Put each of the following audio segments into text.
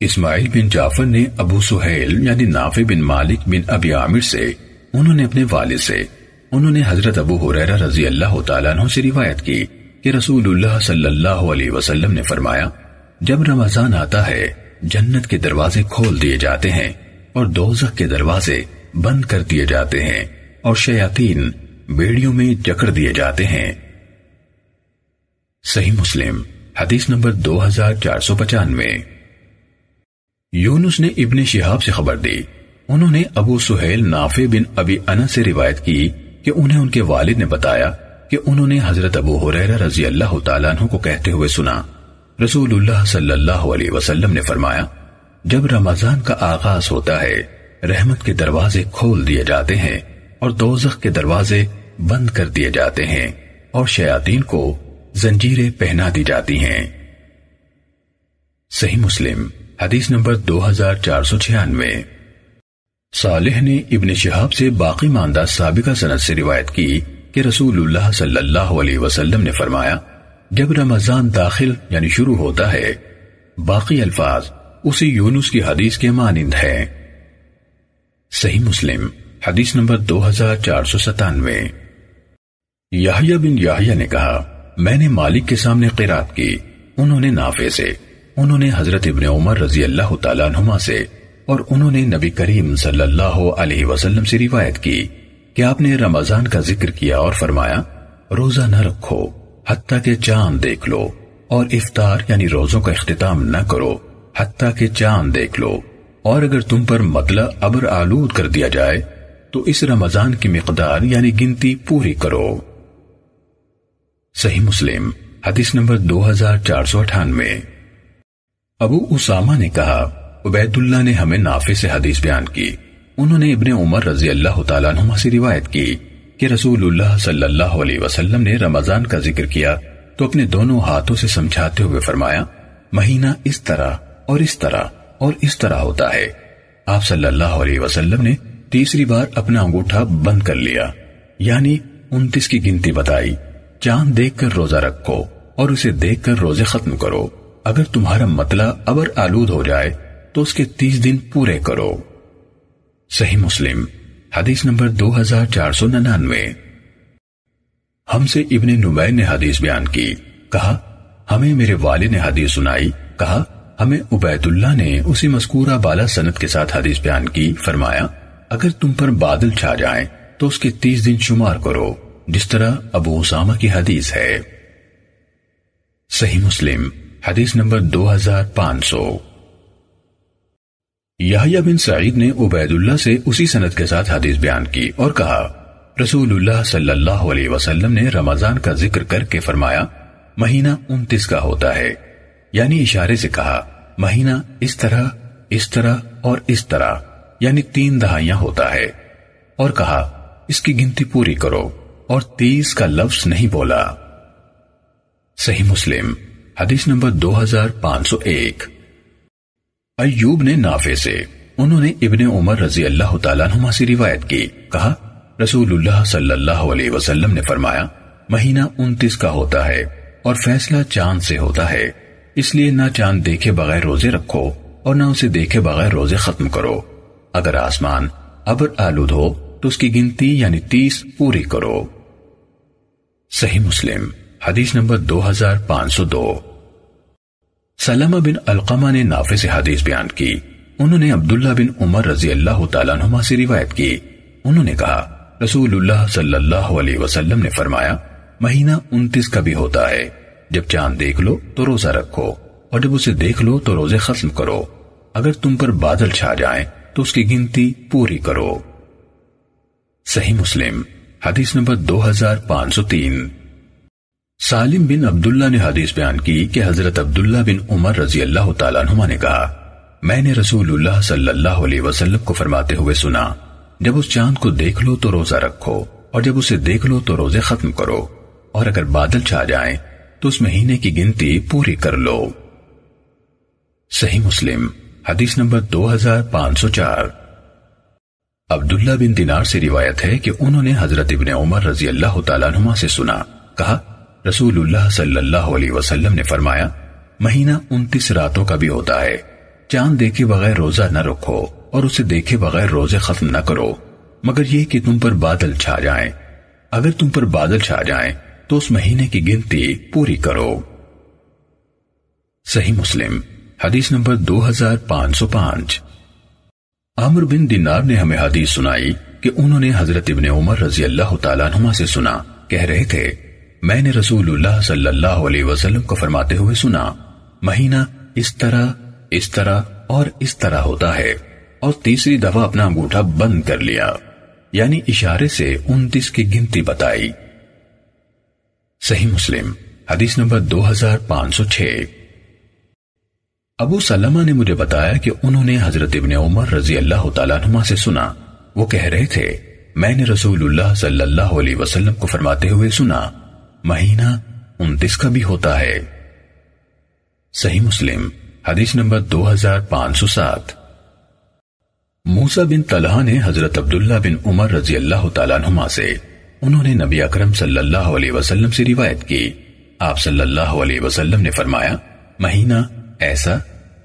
اسماعیل بن جعفر نے ابو سہیل یعنی نافع بن مالک بن ابی عامر سے، انہوں نے اپنے والد سے، انہوں نے حضرت ابو حریرہ رضی اللہ تعالیٰ عنہ سے روایت کی کہ رسول اللہ صلی اللہ علیہ وسلم نے فرمایا، جب رمضان آتا ہے، جنت کے دروازے کھول دیے جاتے ہیں اور دوزخ کے دروازے بند کر دیے جاتے ہیں اور شیاطین بیڑیوں میں جکڑ دیے جاتے ہیں۔ صحیح مسلم، حدیث نمبر دو ہزار چار سو پچانوے۔ یونس نے ابن شہاب سے خبر دی۔ انہوں نے ابو سہیل نافع بن ابی انس سے روایت کی کہ انہیں ان کے والد نے بتایا کہ انہوں نے حضرت ابو حریرہ رضی اللہ تعالیٰ عنہ کو کہتے ہوئے سنا۔ رسول اللہ صلی اللہ علیہ وسلم نے فرمایا، جب رمضان کا آغاز ہوتا ہے، رحمت کے دروازے کھول دیے جاتے ہیں اور دوزخ کے دروازے بند کر دیے جاتے ہیں اور شیاطین کو زنجیریں پہنا دی جاتی ہیں۔ صحیح مسلم۔ حدیث نمبر دو ہزار چار سو چھیانوے۔ صالح نے ابن شہاب سے باقی ماندہ سابقہ سنت سے روایت کی کہ رسول اللہ صلی اللہ علیہ وسلم نے فرمایا، جب رمضان داخل یعنی شروع ہوتا ہے، باقی الفاظ اسی یونس کی حدیث کے مانند ہے صحیح مسلم، حدیث نمبر دو ہزار چار سو ستانوے۔ یاہیا بن یاہیا نے کہا، میں نے مالک کے سامنے قرات کی، انہوں نے نافع سے۔ انہوں نے حضرت ابن عمر رضی اللہ تعالیٰ عنہما سے اور انہوں نے نبی کریم صلی اللہ علیہ وسلم سے روایت کی کہ آپ نے رمضان کا ذکر کیا اور فرمایا، روزہ نہ رکھو، حتیٰ کہ چاند دیکھ لو، اور افطار یعنی روزوں کا اختتام نہ کرو، حتیٰ کہ چاند دیکھ لو۔ اور اگر تم پر مطلع ابر آلود کر دیا جائے، تو اس رمضان کی مقدار یعنی گنتی پوری کرو۔ صحیح مسلم، حدیث نمبر دو ہزار چار سو اٹھانوے۔ ابو اسامہ نے کہا عبید اللہ نے ہمیں نافع سے حدیث بیان کی۔ انہوں نے ابن عمر رضی اللہ تعالیٰ عنہ سے روایت کی کہ رسول اللہ صلی اللہ علیہ وسلم نے رمضان کا ذکر کیا تو اپنے دونوں ہاتھوں سے سمجھاتے ہوئے فرمایا، مہینہ اس طرح اور اس طرح اور اس طرح ہوتا ہے۔ آپ صلی اللہ علیہ وسلم نے تیسری بار اپنا انگوٹھا بند کر لیا یعنی انتیس کی گنتی بتائی، چاند دیکھ کر روزہ رکھو اور اسے دیکھ کر روزے ختم کرو۔ اگر تمہارا مطلع ابر آلود ہو جائے تو اس کے تیس دن پورے کرو۔ صحیح مسلم، حدیث نمبر دو ہزار چار سو ننانوے۔ ہم سے ابن نبیر نے حدیث بیان کی، کہا، ہمیں میرے والد نے حدیث سنائی۔ کہا، ہمیں عبید اللہ نے اسی مذکورہ بالا سنت کے ساتھ حدیث بیان کی۔ فرمایا، اگر تم پر بادل چھا جائیں تو اس کے تیس دن شمار کرو، جس طرح ابو اسامہ کی حدیث ہے۔ صحیح مسلم حدیث نمبر دو ہزار پانچ سو۔ یحییٰ بن سعید نے عبید اللہ سے اسی سنت کے ساتھ حدیث بیان کی اور کہا، رسول اللہ صلی اللہ علیہ وسلم نے رمضان کا ذکر کر کے فرمایا، مہینہ انتیس کا ہوتا ہے۔ یعنی اشارے سے کہا، مہینہ اس طرح اس طرح اور اس طرح یعنی تین دہائیاں ہوتا ہے۔ اور کہا، اس کی گنتی پوری کرو اور تیس کا لفظ نہیں بولا۔ صحیح مسلم۔ حدیث نمبر دو ہزار پانچ سو ایک۔ ایوب نے نافع سے انہوں نے ابن عمر رضی اللہ تعالیٰ نما سے روایت کی۔ کہا، رسول اللہ صلی اللہ علیہ وسلم نے فرمایا، مہینہ انتیس کا ہوتا ہے اور فیصلہ چاند سے ہوتا ہے۔ اس لیے نہ چاند دیکھے بغیر روزے رکھو اور نہ اسے دیکھے بغیر روزے ختم کرو۔ اگر آسمان ابر آلود ہو، تو اس کی گنتی یعنی تیس پوری کرو۔ صحیح مسلم، حدیث نمبر دو ہزار پانچ سو دو۔ سلمہ بن القمہ نے نافع سے حدیث بیان کی۔ انہوں نے عبداللہ بن عمر رضی اللہ تعالیٰ عنہ سے روایت کی۔ انہوں نے کہا رسول اللہ صلی اللہ علیہ وسلم نے فرمایا، مہینہ انتیس کا بھی ہوتا ہے۔ جب چاند دیکھ لو تو روزہ رکھو، اور جب اسے دیکھ لو تو روزے ختم کرو۔ اگر تم پر بادل چھا جائیں تو اس کی گنتی پوری کرو۔ صحیح مسلم، حدیث نمبر دو ہزار پانچ سو تین۔ سالم بن عبداللہ نے حدیث بیان کی کہ حضرت عبداللہ بن عمر رضی اللہ تعالیٰ عنہ نے کہا، میں نے رسول اللہ صلی اللہ علیہ وسلم کو فرماتے ہوئے سنا، جب اس چاند کو دیکھ لو تو روزہ رکھو، اور جب اسے دیکھ لو تو روزے ختم کرو، اور اگر بادل چھا جائیں تو اس مہینے کی گنتی پوری کر لو۔ صحیح مسلم، حدیث نمبر دو ہزار پانچ سو چار۔ عبداللہ بن دینار سے روایت ہے کہ انہوں نے حضرت ابن عمر رضی اللہ تعالیٰ عنہ سے سنا، کہا رسول اللہ صلی اللہ علیہ وسلم نے فرمایا، مہینہ انتیس راتوں کا بھی ہوتا ہے۔ چاند دیکھے بغیر روزہ نہ رکھو اور اسے دیکھے بغیر روزے ختم نہ کرو۔ مگر یہ کہ تم پر بادل چھا جائیں۔ اگر تم پر بادل چھا جائیں، تو اس مہینے کی گنتی پوری کرو۔ صحیح مسلم، حدیث نمبر دو ہزار پانچ سو پانچ۔ عمر بن دینار نے ہمیں حدیث سنائی کہ انہوں نے حضرت ابن عمر رضی اللہ تعالیٰ عنہ سے سنا، کہہ رہے تھے میں نے رسول اللہ صلی اللہ علیہ وسلم کو فرماتے ہوئے سنا، مہینہ اس طرح اس طرح اور اس طرح ہوتا ہے، اور تیسری دفعہ اپنا انگوٹھا بند کر لیا یعنی اشارے سے انتیس کی گنتی بتائی۔ صحیح مسلم، حدیث نمبر دو ہزار پانچ سو چھ۔ ابو سلمہ نے مجھے بتایا کہ انہوں نے حضرت ابن عمر رضی اللہ تعالیٰ عنہ سے سنا، وہ کہہ رہے تھے، میں نے رسول اللہ صلی اللہ علیہ وسلم کو فرماتے ہوئے سنا مہینہ انتیس کا بھی ہوتا ہے۔ صحیح مسلم، حدیث نمبر دو ہزار پانچ سو سات۔ موسا بن طلحہ نے حضرت عبداللہ بن عمر رضی اللہ تعالیٰ نما سے انہوں نے نبی اکرم صلی اللہ علیہ وسلم سے روایت کی۔ آپ صلی اللہ علیہ وسلم نے فرمایا، مہینہ ایسا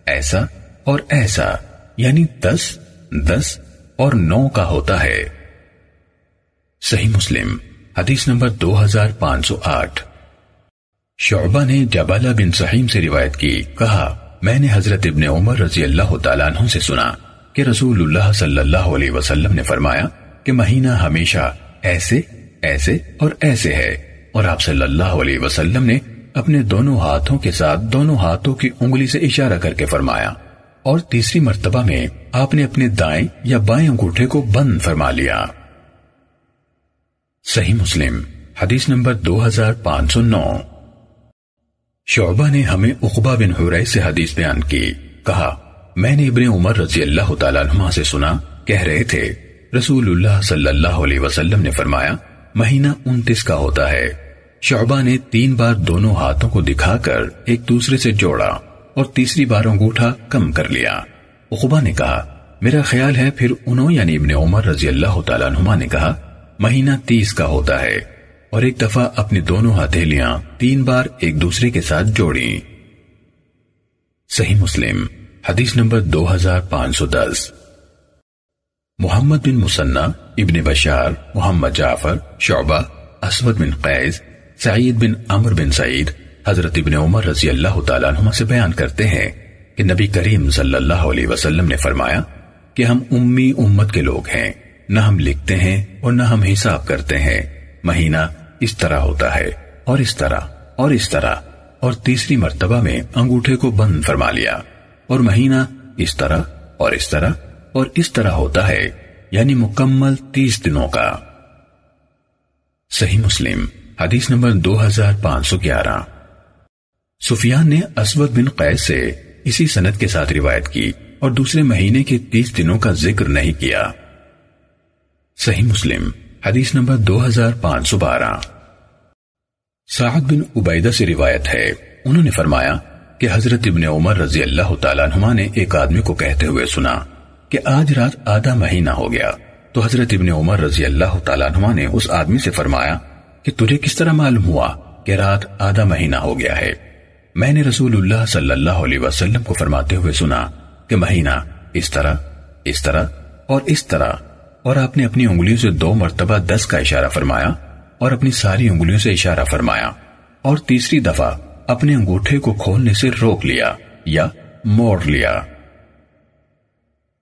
ایسا اور ایسا یعنی دس دس اور نو کا ہوتا ہے۔ صحیح مسلم حدیث نمبر دو ہزار پانچ سو آٹھ۔ شعبہ نے جبالہ بن سحیم سے روایت کی، کہا، میں نے حضرت ابن عمر رضی اللہ تعالیٰ عنہ سے سنا کہ رسول اللہ صلی اللہ علیہ وسلم نے فرمایا کہ مہینہ ہمیشہ ایسے ایسے اور ایسے ہے۔ اور آپ صلی اللہ علیہ وسلم نے اپنے دونوں ہاتھوں کے ساتھ دونوں ہاتھوں کی انگلی سے اشارہ کر کے فرمایا۔ اور تیسری مرتبہ میں آپ نے اپنے دائیں یا بائیں انگوٹھے کو بند فرما لیا۔ صحیح مسلم، حدیث نمبر دو ہزار پانچ سو نو۔ شعبہ نے ہمیں اقبا بن حریث سے حدیث بیان کی، کہا، میں نے ابن عمر رضی اللہ تعالیٰ عنہ سے سنا، کہہ رہے تھے، رسول اللہ صلی اللہ علیہ وسلم نے فرمایا، مہینہ انتیس کا ہوتا ہے۔ شعبہ نے تین بار دونوں ہاتھوں کو دکھا کر ایک دوسرے سے جوڑا اور تیسری بار انگوٹھا کم کر لیا۔ اقبا نے کہا، میرا خیال ہے، پھر انہوں یعنی ابن عمر رضی اللہ تعالیٰ عنہ نے کہا مہینہ تیس کا ہوتا ہے اور ایک دفعہ اپنی دونوں ہتھیلیاں تین بار ایک دوسرے کے ساتھ جوڑی صحیح مسلم، حدیث نمبر دو ہزار پانچ سو دس۔ محمد بن مسنہ، ابن بشار، محمد جعفر، شعبہ، اسود بن قیز سعید بن عمر بن سعید، حضرت ابن عمر رضی اللہ تعالیٰ عنہ سے بیان کرتے ہیں کہ نبی کریم صلی اللہ علیہ وسلم نے فرمایا کہ ہم امی امت کے لوگ ہیں۔ نہ ہم لکھتے ہیں اور نہ ہم حساب کرتے ہیں۔ مہینہ اس طرح ہوتا ہے، اور اس طرح، اور اس طرح۔ اور تیسری مرتبہ میں انگوٹھے کو بند فرما لیا۔ اور مہینہ اس طرح، اور اس طرح، اور اس طرح ہوتا ہے یعنی مکمل تیس دنوں کا۔ صحیح مسلم، حدیث نمبر دو ہزار پانچ سو گیارہ۔ سفیان نے اسود بن قید سے اسی سنت کے ساتھ روایت کی اور دوسرے مہینے کے تیس دنوں کا ذکر نہیں کیا۔ صحیح مسلم، حدیث نمبر دو ہزار پانچ سو بارہ۔ سعد بن عبیدہ سے روایت ہے، انہوں نے فرمایا کہ حضرت ابن عمر رضی اللہ تعالیٰ عنہ نے ایک آدمی کو کہتے ہوئے سنا کہ آج رات آدھا مہینہ ہو گیا۔ تو حضرت ابن عمر رضی اللہ تعالیٰ عنہ نے اس آدمی سے فرمایا کہ تجھے کس طرح معلوم ہوا کہ رات آدھا مہینہ ہو گیا ہے؟ میں نے رسول اللہ صلی اللہ علیہ وسلم کو فرماتے ہوئے سنا کہ مہینہ اس طرح اس طرح اور اس طرح۔ اور آپ نے اپنی انگلیوں سے دو مرتبہ دس کا اشارہ فرمایا اور اپنی ساری انگلیوں سے اشارہ فرمایا اور تیسری دفعہ اپنے انگوٹھے کو کھولنے سے روک لیا یا موڑ لیا۔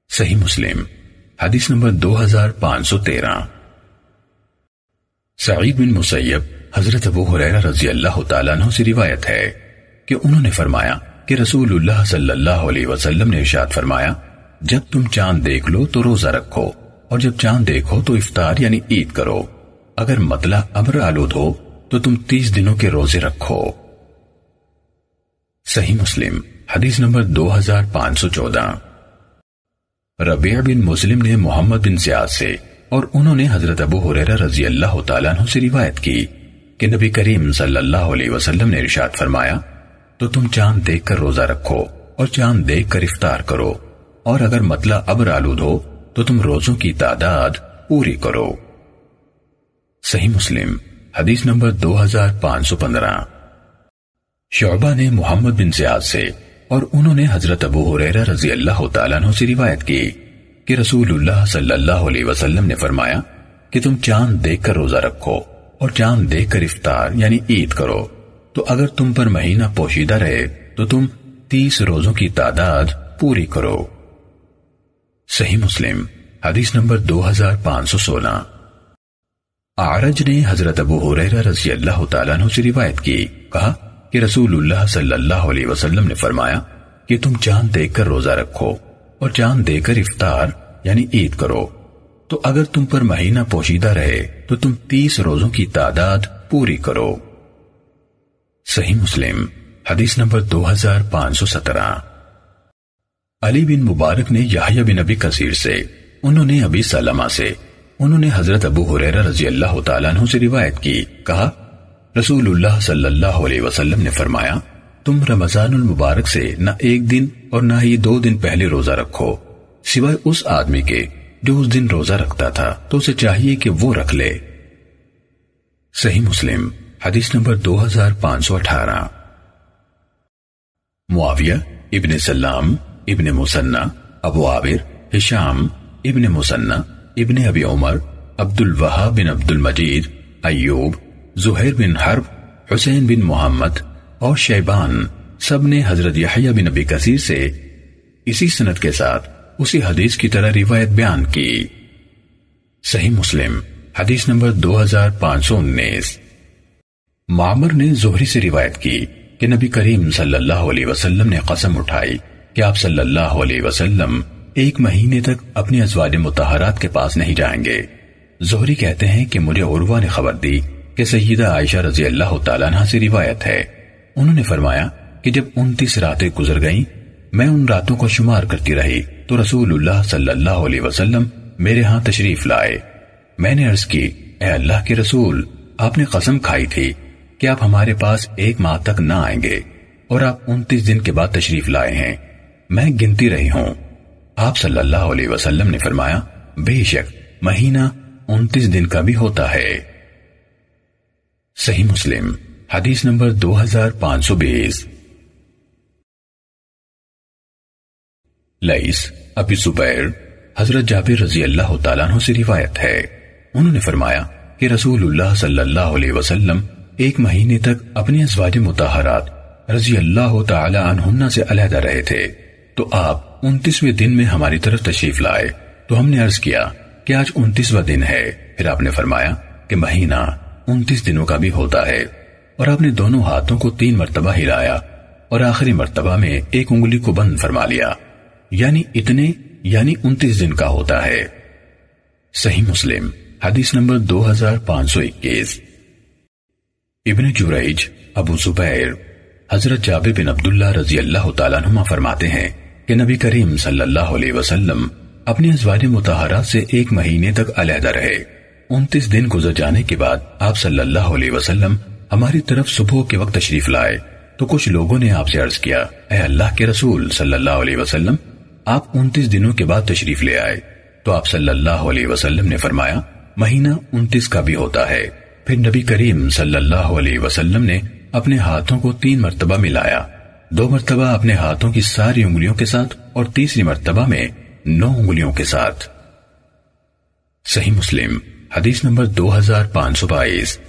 صحیح مسلم، حدیث نمبر دو ہزار پانچ سو تیرہ۔ سعید بن مسیب، حضرت ابو حریرہ رضی اللہ تعالیٰ عنہ سے روایت ہے کہ انہوں نے فرمایا کہ رسول اللہ صلی اللہ علیہ وسلم نے ارشاد فرمایا، جب تم چاند دیکھ لو تو روزہ رکھو۔ اور جب چاند دیکھو تو افطار یعنی عید کرو۔ اگر مطلع امر آلود ہو تو تم تیس دنوں کے روزے رکھو۔ صحیح مسلم، حدیث نمبر دو ہزار پانچ سو چودہ۔ ربیع بن مسلم نے محمد بن زیاد سے اور انہوں نے حضرت ابو حریرہ رضی اللہ تعالیٰ عنہ سے روایت کی کہ نبی کریم صلی اللہ علیہ وسلم نے ارشاد فرمایا، تو تم چاند دیکھ کر روزہ رکھو اور چاند دیکھ کر افطار کرو۔ اور اگر مطلع ابر آلود ہو تو تم روزوں کی تعداد پوری کرو۔ صحیح مسلم، حدیث نمبر دو ہزار پانچ سو پندرہ۔ شعبہ نے محمد بن زیاد سے اور انہوں نے حضرت ابو حریرہ رضی اللہ تعالیٰ عنہ سے روایت کی کہ رسول اللہ صلی اللہ علیہ وسلم نے فرمایا کہ تم چاند دیکھ کر روزہ رکھو اور چاند دیکھ کر افطار یعنی عید کرو۔ تو اگر تم پر مہینہ پوشیدہ رہے تو تم تیس روزوں کی تعداد پوری کرو۔ صحیح مسلم، حدیث نمبر دو ہزار پانچ سو سولہ۔ آرج نے حضرت ابو حریرہ رضی اللہ تعالیٰ عنہ سے روایت کی، کہا کہ رسول اللہ صلی اللہ علیہ وسلم نے فرمایا کہ تم چاند دیکھ کر روزہ رکھو اور چاند دے کر افطار یعنی عید کرو۔ تو اگر تم پر مہینہ پوشیدہ رہے، تو تم تیس روزوں کی تعداد پوری کرو۔ صحیح مسلم، حدیث نمبر دو ہزار پانچ سو سترہ۔ علی بن مبارک نے یحییٰ بن ابی کثیر سے، انہوں نے ابی سلمہ سے، انہوں نے حضرت ابو حریرہ رضی اللہ تعالیٰ عنہ سے روایت کی، کہا، رسول اللہ صلی اللہ علیہ وسلم نے فرمایا، تم رمضان المبارک سے نہ ایک دن اور نہ ہی دو دن پہلے روزہ رکھو، سوائے اس آدمی کے جو اس دن روزہ رکھتا تھا تو اسے چاہیے کہ وہ رکھ لے۔ صحیح مسلم، حدیث نمبر دو ہزار پانچ سو اٹھارہ۔ معاویہ ابن سلام ابن مسنہ، ابو عابر ہشام، ابن مسنہ، ابن ابی عمر عبد الوہا بن عبد المجید ایوب، زہیر بن حرب، حسین بن محمد اور شیبان سب نے حضرت یحییٰ بن نبی کثیر سے اسی سنت کے ساتھ اسی حدیث کی طرح روایت بیان کی۔ صحیح مسلم، حدیث نمبر دو ہزار پانچ سو انیس۔ معمر نے زہری سے روایت کی کہ نبی کریم صلی اللہ علیہ وسلم نے قسم اٹھائی کہ آپ صلی اللہ علیہ وسلم ایک مہینے تک اپنی ازواج متحرات کے پاس نہیں جائیں گے۔ زہری کہتے ہیں کہ مجھے عروہ نے خبر دی کہ سیدہ عائشہ رضی اللہ تعالیٰ عنہ سے روایت ہے۔ انہوں نے فرمایا کہ جب انتیس راتیں گزر گئیں، میں ان راتوں کو شمار کرتی رہی تو رسول اللہ صلی اللہ علیہ وسلم میرے ہاں تشریف لائے۔ میں نے عرض کی، اے اللہ کے رسول، آپ نے قسم کھائی تھی کہ آپ ہمارے پاس ایک ماہ تک نہ آئیں گے اور آپ انتیس دن کے بعد تشریف لائے ہیں۔ میں گنتی رہی ہوں۔ آپ صلی اللہ علیہ وسلم نے فرمایا، بے شک، مہینہ انتیس دن کا بھی ہوتا ہے۔ صحیح مسلم، حدیث نمبر دو ہزار پانچ سو بیس۔ لئیس، ابی زبیر، حضرت جابر رضی اللہ تعالیٰ عنہ سے روایت ہے۔ انہوں نے فرمایا کہ رسول اللہ صلی اللہ علیہ وسلم ایک مہینے تک اپنی ازواج متحرات رضی اللہ تعالی عنہن سے علیحدہ رہے تھے۔ تو آپ انتیسویں دن میں ہماری طرف تشریف لائے۔ تو ہم نے عرض کیا کہ آج انتیسواں دن ہے۔ پھر آپ نے فرمایا کہ مہینہ انتیس دنوں کا بھی ہوتا ہے۔ اور آپ نے دونوں ہاتھوں کو تین مرتبہ ہلایا اور آخری مرتبہ میں ایک انگلی کو بند فرما لیا۔ یعنی اتنے یعنی انتیس دن کا ہوتا ہے۔ صحیح مسلم، حدیث نمبر دو ہزار پانچ سو اکیس۔ ابن جوریج ابو زبیر۔ حضرت جابر بن عبداللہ رضی اللہ تعالیٰ نما فرماتے ہیں کہ نبی کریم صلی اللہ علیہ وسلم اپنی ازواج متحرات سے ایک مہینے تک علیحدہ رہے۔ انتیس دن گزر جانے کے بعد آپ صلی اللہ علیہ وسلم ہماری طرف صبح کے وقت تشریف لائے۔ تو کچھ لوگوں نے آپ سے عرض کیا، اے اللہ کے رسول صلی اللہ علیہ وسلم، آپ انتیس دنوں کے بعد تشریف لے آئے۔ تو آپ صلی اللہ علیہ وسلم نے فرمایا، مہینہ انتیس کا بھی ہوتا ہے۔ پھر نبی کریم صلی اللہ علیہ وسلم نے اپنے ہاتھوں کو تین مرتبہ ملایا۔ دو مرتبہ اپنے ہاتھوں کی ساری انگلیوں کے ساتھ اور تیسری مرتبہ میں نو انگلیوں کے ساتھ۔ صحیح مسلم، حدیث نمبر دو ہزار پانچ سو بائیس۔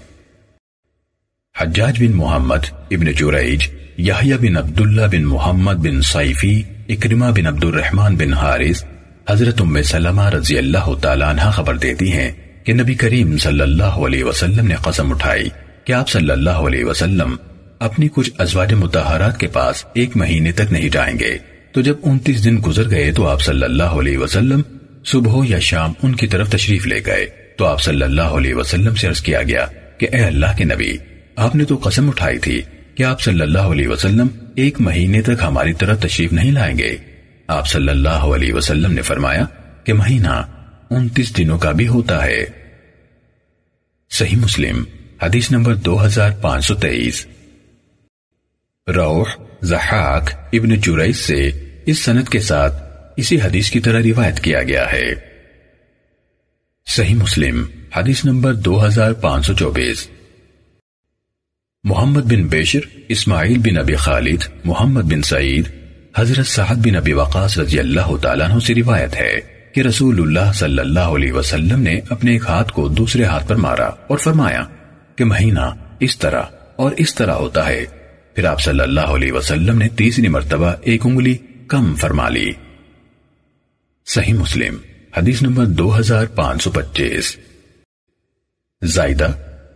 حجاج بن محمد ابن جوریج یحییٰ بن عبداللہ بن محمد بن صیفی، اکرمہ بن عبد الرحمن بن حارث، حضرت ام سلمہ رضی اللہ تعالیٰ عنہ خبر دیتی ہیں کہ نبی کریم صلی اللہ علیہ وسلم نے قسم اٹھائی۔ کہ آپ صلی اللہ علیہ وسلم اپنی کچھ ازواج متحرات کے پاس ایک مہینے تک نہیں جائیں گے؟ تو جب انتیس دن گزر گئے تو آپ صلی اللہ علیہ وسلم صبح یا شام ان کی طرف تشریف لے گئے۔ تو آپ صلی اللہ علیہ وسلم سے عرض کیا گیا کہ اے اللہ کے نبی، آپ نے تو قسم اٹھائی تھی کہ آپ صلی اللہ علیہ وسلم ایک مہینے تک ہماری طرف تشریف نہیں لائیں گے۔ آپ صلی اللہ علیہ وسلم نے فرمایا کہ مہینہ انتیس دنوں کا بھی ہوتا ہے۔ صحیح مسلم۔ حدیث نمبر دو ہزار پانچ سو تیئیس۔ روح زحاق ابن جریس سے اس سنت کے ساتھ اسی حدیث کی طرح روایت کیا گیا ہے۔ صحیح مسلم، حدیث نمبر دو ہزار پانچ سو چوبیس۔ محمد بن بیشر اسماعیل بن ابی خالد، محمد بن سعید، حضرت سعد بن ابی وقاص رضی اللہ تعالیٰ عنہ سے روایت ہے کہ رسول اللہ صلی اللہ علیہ وسلم نے اپنے ایک ہاتھ کو دوسرے ہاتھ پر مارا اور فرمایا کہ مہینہ اس طرح اور اس طرح ہوتا ہے۔ پھر آپ صلی اللہ علیہ وسلم نے تیسری مرتبہ ایک انگلی کم فرما لی۔ صحیح مسلم، حدیث نمبر دو ہزار پانچ سو پچیس۔ زائدہ،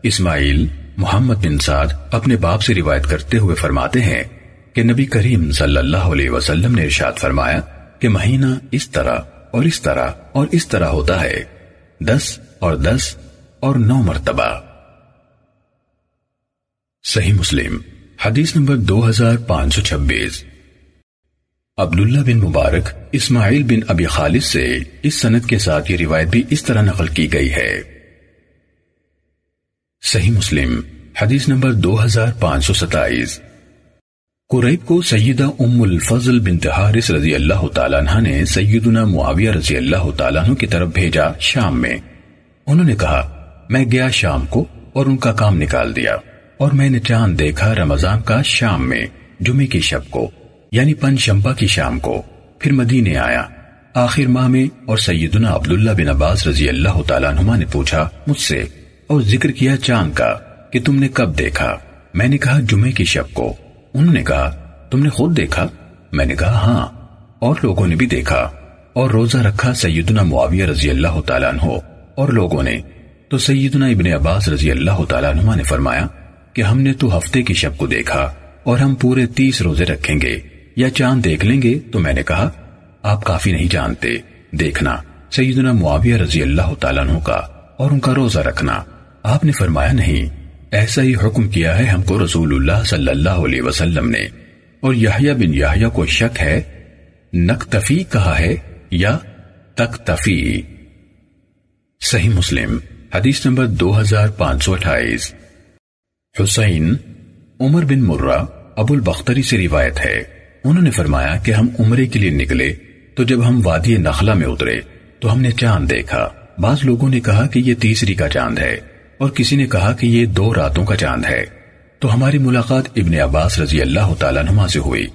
اسماعیل محمد بن سعد اپنے باپ سے روایت کرتے ہوئے فرماتے ہیں کہ نبی کریم صلی اللہ علیہ وسلم نے ارشاد فرمایا کہ مہینہ اس طرح اور اس طرح اور اس طرح ہوتا ہے۔ دس اور دس اور نو مرتبہ۔ صحیح مسلم، حدیث نمبر دو ہزار پانچ سو چھبیس۔ عبداللہ بن مبارک، اسماعیل بن ابی خالد سے اس سنت کے ساتھ یہ روایت بھی اس طرح نقل کی گئی ہے۔ صحیح مسلم، حدیث نمبر دو ہزار پانچ سو ستائیس۔ قریب کو سیدہ ام الفضل بنت حارس رضی اللہ تعالیٰ عنہ نے سیدنا معاویہ رضی اللہ تعالیٰ عنہ کی طرف بھیجا شام میں۔ انہوں نے کہا، میں گیا شام کو اور ان کا کام نکال دیا۔ اور میں نے چاند دیکھا رمضان کا شام میں، جمعے کی شب کو یعنی پن شمپا کی شام کو، پھر مدینے آیا۔ آخر ماہ میں، اور سیدنا عبداللہ بن عباس رضی اللہ تعالیٰ عنہ نے پوچھا، مجھ سے، اور ذکر کیا چاند کا، کہ تم نے کب دیکھا؟ میں نے کہا، جمعے کی شب کو۔ انہوں نے کہا، تم نے خود دیکھا؟ میں نے کہا ہاں۔ اور لوگوں نے بھی دیکھا۔ اور روزہ رکھا سیدنا معاویہ رضی اللہ تعالیٰ عنہ۔ اور لوگوں نے، تو سیدنا ابن عباس رضی اللہ تعالیٰ عنہ نے فرمایا کہ ہم نے تو ہفتے کی شب کو دیکھا اور ہم پورے تیس روزے رکھیں گے یا چاند دیکھ لیں گے تو میں نے کہا، آپ کافی نہیں جانتے، دیکھنا، سیدنا معاویہ رضی اللہ تعالیٰ عنہ کا اور ان کا روزہ رکھنا۔ آپ نے فرمایا، نہیں، ایسا ہی حکم کیا ہے ہم کو رسول اللہ صلی اللہ علیہ وسلم نے۔ اور یحییٰ بن یحییٰ کو شک ہے، نقتفی کہا ہے یا تقتفی۔ صحیح مسلم، حدیث نمبر دو ہزار پانچ سو اٹھائیس۔ حسین، عمر بن مرہ، ابو البختری سے روایت ہے۔ انہوں نے فرمایا کہ ہم عمرے کے لیے نکلے تو جب ہم وادی نخلا میں اترے تو ہم نے چاند دیکھا۔ بعض لوگوں نے کہا کہ یہ تیسری کا چاند ہے اور کسی نے کہا کہ یہ دو راتوں کا چاند ہے۔ تو ہماری ملاقات ابن عباس رضی اللہ تعالیٰ نما سے ہوئی۔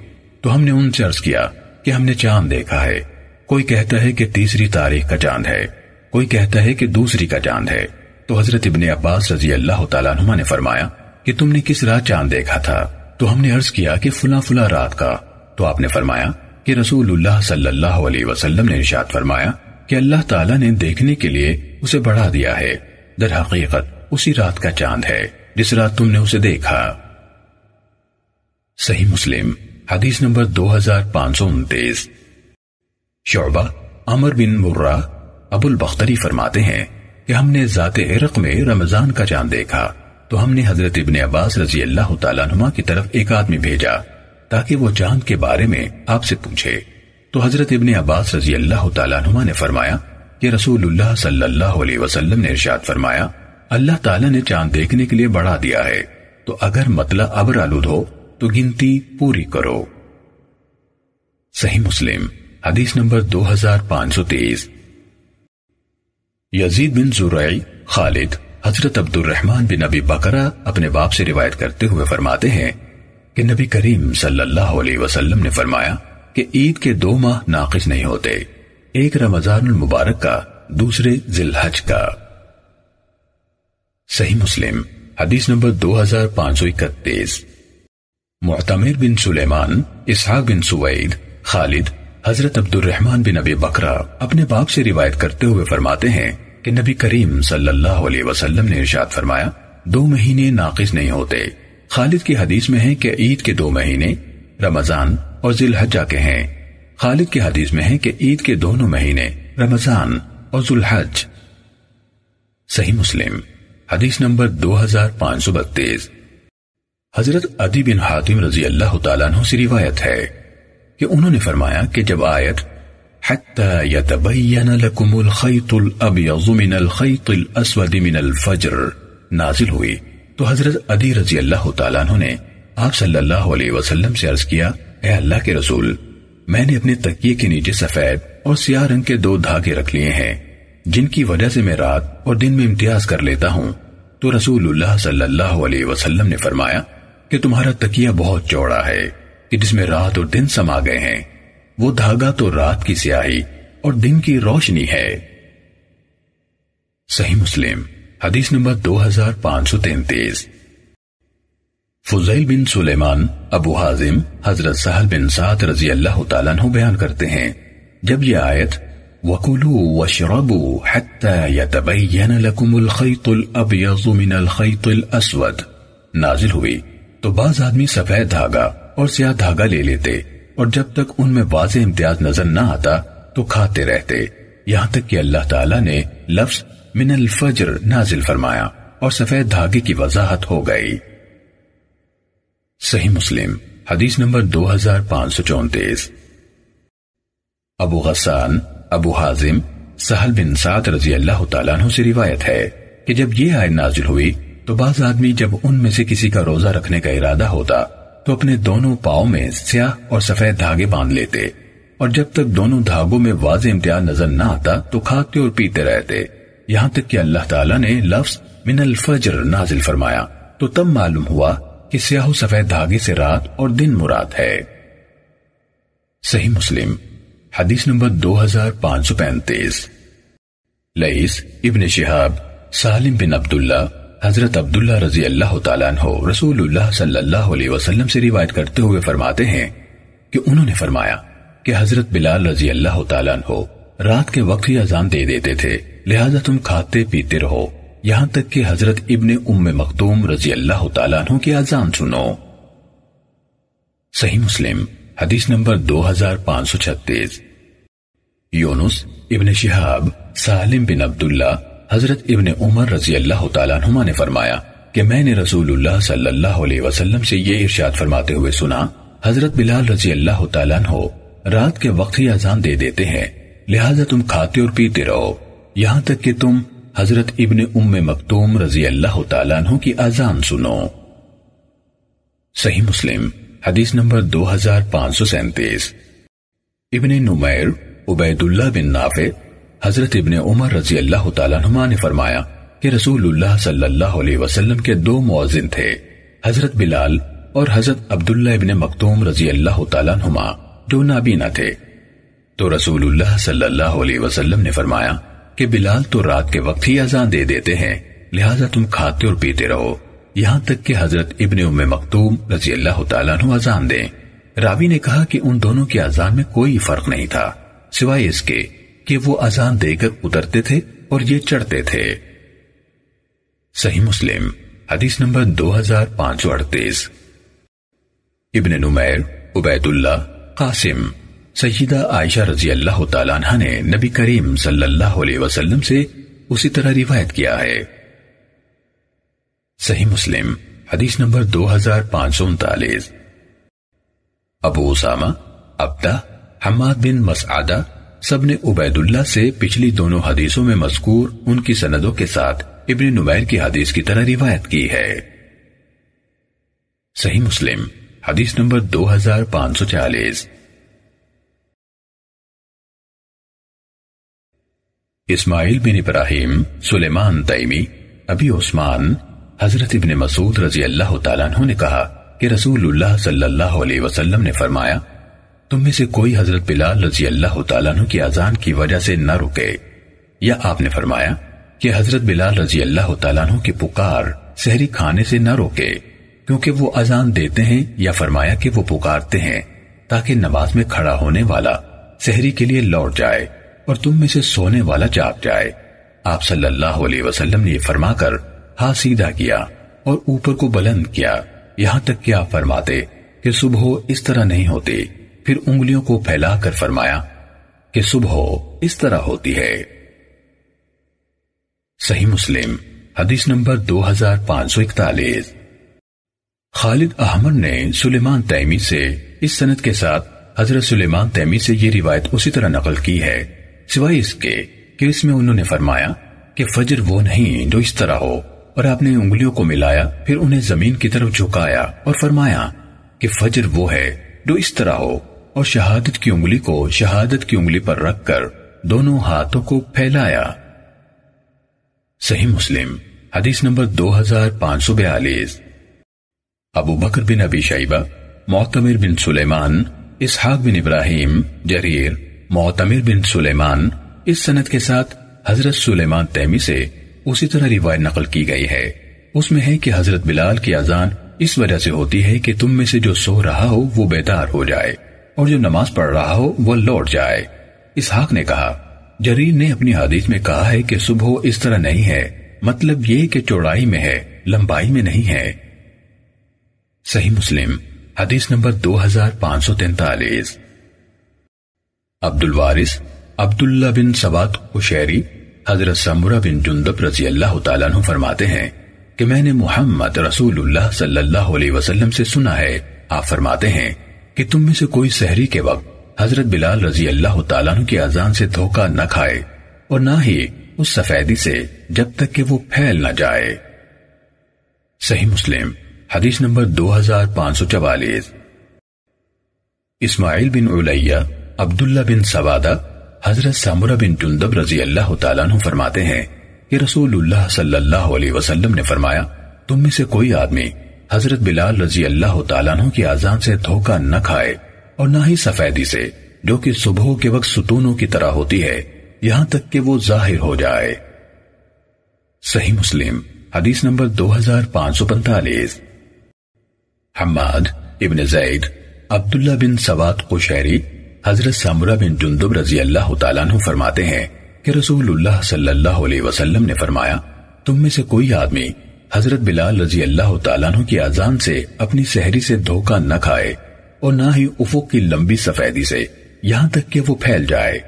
تو ہم نے ان سے عرض کیا کہ ہم نے چاند دیکھا ہے۔ کوئی کہتا ہے کہ تیسری تاریخ کا چاند ہے، کوئی کہتا ہے کہ دوسری کا چاند ہے۔ تو حضرت ابن عباس رضی اللہ تعالیٰ نما نے فرمایا کہ تم نے کس رات چاند دیکھا تھا؟ تو ہم نے عرض کیا کہ فلا فلا رات کا۔ تو آپ نے فرمایا کہ رسول اللہ صلی اللہ علیہ وسلم نے ارشاد فرمایا کہ اللہ تعالیٰ نے دیکھنے کے لیے اسے بڑھا دیا ہے۔ در حقیقت اسی رات کا چاند ہے جس رات تم نے اسے دیکھا۔ صحیح مسلم، حدیث نمبر دو ہزار پانچ سو انتیس۔ شعبہ عمر بن مرہ ابو البختری فرماتے ہیں کہ ہم نے ذات عرق میں رمضان کا چاند دیکھا۔ تو ہم نے حضرت ابن عباس رضی اللہ تعالیٰ نما کی طرف ایک آدمی بھیجا تاکہ وہ چاند کے بارے میں آپ سے پوچھے۔ تو حضرت ابن عباس رضی اللہ تعالیٰ نما نے فرمایا کہ رسول اللہ صلی اللہ علیہ وسلم نے ارشاد فرمایا، اللہ تعالیٰ نے چاند دیکھنے کے لیے بڑھا دیا ہے، تو اگر مطلب ابر آلود ہو تو گنتی پوری کرو۔ صحیح مسلم، حدیث نمبر دو ہزار پانچ سو تیس۔ یزید بن زرعی خالد حضرت عبد الرحمن بن نبی بکرا اپنے باپ سے روایت کرتے ہوئے فرماتے ہیں کہ نبی کریم صلی اللہ علیہ وسلم نے فرمایا کہ عید کے دو ماہ ناقص نہیں ہوتے، ایک رمضان المبارک کا، دوسرے ذلحج کا۔ صحیح مسلم، حدیث نمبر دو ہزار پانچ سو اکتیس۔ معتمر بن سلیمان، اسحاق بن سوید، خالد، حضرت عبد الرحمن بن ابی بکرا اپنے باپ سے روایت کرتے ہوئے فرماتے ہیں کہ نبی کریم صلی اللہ علیہ وسلم نے ارشاد فرمایا، دو مہینے ناقص نہیں ہوتے۔ خالد کی حدیث میں ہے کہ عید کے دو مہینے، رمضان اور ذی الحجہ کے ہیں۔ خالد کی حدیث میں ہے کہ عید کے دونوں مہینے، رمضان اور ذوالحج۔ صحیح مسلم، حدیث نمبر دو ہزار پانچ سو بتیس۔ حضرت عدی بن حاتم رضی اللہ تعالیٰ عنہ سے روایت ہے کہ انہوں نے فرمایا کہ جب آیت حتى يتبين لكم الخيط الابيض من الخيط الاسود من الفجر. نازل ہوئی. تو حضرت عدی رضی اللہ تعالیٰ عنہ نے آپ صلی اللہ علیہ وسلم سے عرض کیا، اے اللہ کے رسول، میں نے اپنے تکیے کے نیچے سفید اور سیاہ رنگ کے دو دھاگے رکھ لیے ہیں، جن کی وجہ سے میں رات اور دن میں امتیاز کر لیتا ہوں. تو رسول اللہ صلی اللہ علیہ وسلم نے فرمایا کہ تمہارا تکیہ بہت چوڑا ہے، کہ جس میں رات اور دن سما گئے ہیں وہ دھاگا تو رات کی سیاہی اور دن کی روشنی ہے۔ صحیح مسلم، حدیث نمبر دو ہزار پانچ سو تینتیس۔ فضیل بن سلیمان، ابو حازم، حضرت سہل بن سعد رضی اللہ تعالیٰ عنہ بیان کرتے ہیں، جب یہ آیت وَكُلُوا وَاشْرَبُوا حَتَّى يَتَبَيَّنَ لَكُمُ الْخَيْطُ الْأَبْيَضُ مِنَ الْخَيْطِ الْأَسْوَدِ۔ نازل ہوئی تو بعض آدمی سفید دھاگا اور سیاہ دھاگا لے لیتے۔ اور جب تک ان میں واضح امتیاز نظر نہ آتا تو کھاتے رہتے۔ یہاں تک کہ اللہ تعالیٰ نے لفظ من الفجر نازل فرمایا اور سفید دھاگے کی وضاحت ہو گئی۔ صحیح مسلم، حدیث نمبر دو ہزار پانچ سو چونتیس۔ ابو غسان، ابو حازم، سہل بن سعد رضی اللہ تعالیٰ عنہ سے روایت ہے کہ جب یہ آئے نازل ہوئی تو بعض آدمی جب ان میں سے کسی کا روزہ رکھنے کا ارادہ ہوتا تو اپنے دونوں پاؤں میں سیاہ اور سفید دھاگے باندھ لیتے۔ اور جب تک دونوں دھاگوں میں واضح امتیاز نظر نہ آتا، تو کھاتے اور پیتے رہتے۔ یہاں تک کہ اللہ تعالیٰ نے لفظ من الفجر نازل فرمایا۔ تو تب معلوم ہوا کہ سیاہ و سفید دھاگے سے رات اور دن مراد ہے۔ صحیح مسلم، حدیث نمبر دو ہزار پانچ سو پینتیس۔ لئیس ابن شہاب، سالم بن عبداللہ حضرت عبداللہ رضی اللہ تعالیٰ عنہ رسول اللہ صلی اللہ علیہ وسلم سے روایت کرتے ہوئے فرماتے ہیں کہ انہوں نے فرمایا کہ حضرت بلال رضی اللہ تعالیٰ عنہ رات کے وقت ہی اذان دے دیتے تھے، لہذا تم کھاتے پیتے رہو۔ یہاں تک کہ حضرت ابن ام مختوم رضی اللہ تعالیٰ عنہ کی آزان سنو۔ صحیح مسلم، حدیث نمبر دو ہزار پانچ سو چھتیس۔ یونس ابن شہاب، سالم بن عبداللہ حضرت ابن عمر رضی اللہ تعالیٰ عنہ نے فرمایا کہ میں نے رسول اللہ صلی اللہ علیہ وسلم سے یہ ارشاد فرماتے ہوئے سنا، حضرت بلال رضی اللہ تعالیٰ عنہ رات کے وقت ہی آزان دے دیتے ہیں، لہذا تم کھاتے اور پیتے رہو۔ یہاں تک کہ تم حضرت ابن ام مکتوم رضی اللہ تعالیٰ عنہ کی آزان سنو۔ صحیح مسلم، حدیث نمبر دو ہزار پانچ سو سینتیس۔ ابن نمیر عبید اللہ بن نافع حضرت ابن عمر رضی اللہ تعالیٰ عنہ نے فرمایا کہ رسول اللہ صلی اللہ علیہ وسلم کے دو معزن تھے، حضرت بلال اور حضرت عبداللہ ابن مکتوم رضی اللہ تعالیٰ عنہ جو نابینا تھے۔ تو رسول اللہ صلی اللہ علیہ وسلم نے فرمایا کہ بلال تو رات کے وقت ہی اذان دے دیتے ہیں، لہٰذا تم کھاتے اور پیتے رہو۔ یہاں تک کہ حضرت ابن ام مکتوم رضی اللہ تعالیٰ عنہ اذان دیں۔ راوی نے کہا کہ ان دونوں کی اذان میں کوئی فرق نہیں تھا، سوائے اس کے کہ وہ اذان دے کر اترتے تھے اور یہ چڑھتے تھے۔ صحیح مسلم، حدیث نمبر دو ہزار پانچ سو اڑتیس۔ ابن نمیر عبید اللہ قاسم، سیدہ عائشہ رضی اللہ تعالیٰ عنہ نے نبی کریم صلی اللہ علیہ وسلم سے اسی طرح روایت کیا ہے۔ صحیح مسلم، حدیث نمبر دو ہزار پانچ سو انتالیس۔ ابو اسامہ ابدہ حماد بن مسعدہ سب نے عبید اللہ سے پچھلی دونوں حدیثوں میں مذکور ان کی سندوں کے ساتھ ابن نمیر کی حدیث کی طرح روایت کی ہے۔ صحیح مسلم، حدیث نمبر دو ہزار پانچ سو چالیس۔ اسماعیل بن ابراہیم، سلیمان تیمی، ابی عثمان، حضرت ابن مسعود رضی اللہ تعالیٰ عنہ نے کہا کہ رسول اللہ صلی اللہ علیہ وسلم نے فرمایا تم میں سے کوئی حضرت بلال رضی اللہ تعالیٰ عنہ کی آزان کی وجہ سے نہ رکے؟ یا آپ نے فرمایا کہ حضرت بلال رضی اللہ تعالیٰ عنہ کی پکار سہری کھانے سے نہ روکے کیونکہ وہ اذان دیتے ہیں یا فرمایا کہ وہ پکارتے ہیں، تاکہ نماز میں کھڑا ہونے والا سہری کے لیے لوٹ جائے اور تم میں سے سونے والا جاگ جائے۔ آپ صلی اللہ علیہ وسلم نے یہ فرما کر ہاتھ سیدھا کیا اور اوپر کو بلند کیا، یہاں تک کہ آپ فرماتے کہ صبح اس طرح نہیں ہوتی۔ پھر انگلیوں کو پھیلا کر فرمایا کہ صبح اس طرح ہوتی ہے۔ صحیح مسلم، حدیث نمبر دو ہزار پانچ سو اکتالیس۔ خالد احمد نے سلیمان تیمی سے اس سنت کے ساتھ حضرت سلیمان تیمی سے یہ روایت اسی طرح نقل کی ہے۔ سوائے اس کے کہ اس میں انہوں نے فرمایا کہ فجر وہ نہیں جو اس طرح ہو۔ اور آپ نے انگلیوں کو ملایا، پھر انہیں زمین کی طرف جھکایا اور فرمایا کہ فجر وہ ہے جو اس طرح ہو۔ اور شہادت کی انگلی کو شہادت کی انگلی پر رکھ کر دونوں ہاتھوں کو پھیلایا۔ صحیح مسلم، حدیث نمبر دو ہزار پانچ سو بیالیس۔ ابو بکر بن ابی شیبہ، معتمر بن سلیمان، اسحاق بن ابراہیم، جریر، معتمر بن سلیمان اس سنت کے ساتھ حضرت سلیمان تیمی سے اسی طرح روایت نقل کی گئی ہے۔ اس میں ہے کہ حضرت بلال کی اذان اس وجہ سے ہوتی ہے کہ تم میں سے جو سو رہا ہو وہ بیدار ہو جائے۔ اور جو نماز پڑھ رہا ہو وہ لوٹ جائے۔ اسحاق نے کہا، جریر نے اپنی حدیث میں کہا ہے کہ صبح اس طرح نہیں ہے مطلب یہ کہ چوڑائی میں ہے، لمبائی میں نہیں ہے۔ صحیح مسلم، حدیث نمبر دو ہزار پانچ سو تینتالیس۔ عبد الوارث عبداللہ بن سبات قشیری حضرت سمرہ بن جندب رضی اللہ تعالیٰ عنہ فرماتے ہیں کہ میں نے محمد رسول اللہ صلی اللہ علیہ وسلم سے سنا ہے۔ آپ فرماتے ہیں کہ تم میں سے کوئی سحری کے وقت حضرت بلال رضی اللہ تعالیٰ عنہ کی آزان سے دھوکہ نہ کھائے اور نہ ہی اس سفیدی سے جب تک کہ وہ پھیل نہ جائے۔ صحیح مسلم، حدیث نمبر دو ہزار پانچ سو چوالیس۔ اسماعیل بن علیہ، عبداللہ بن سوادہ، حضرت سامرہ بن جندب رضی اللہ تعالیٰ عنہ فرماتے ہیں کہ رسول اللہ صلی اللہ علیہ وسلم نے فرمایا، تم میں سے کوئی آدمی حضرت بلال رضی اللہ تعالیٰ عنہ کی آزان سے دھوکہ نہ کھائے اور نہ ہی سفیدی سے، جو کہ صبح کے وقت ستونوں کی طرح ہوتی ہے، یہاں تک کہ وہ ظاہر ہو جائے۔ صحیح مسلم، حدیث نمبر دو ہزار پانچ سو پنتالیس حماد ابن زید، عبداللہ بن سوات قشیری، حضرت سامرہ بن جندب رضی اللہ تعالیٰ عنہ فرماتے ہیں کہ رسول اللہ صلی اللہ علیہ وسلم نے فرمایا، تم میں سے کوئی آدمی حضرت بلال رضی اللہ تعالیٰ عنہ کی آزان سے اپنی سحری سے دھوکہ نہ کھائے اور نہ ہی افق کی لمبی سفیدی سے یہاں تک کہ وہ پھیل جائے۔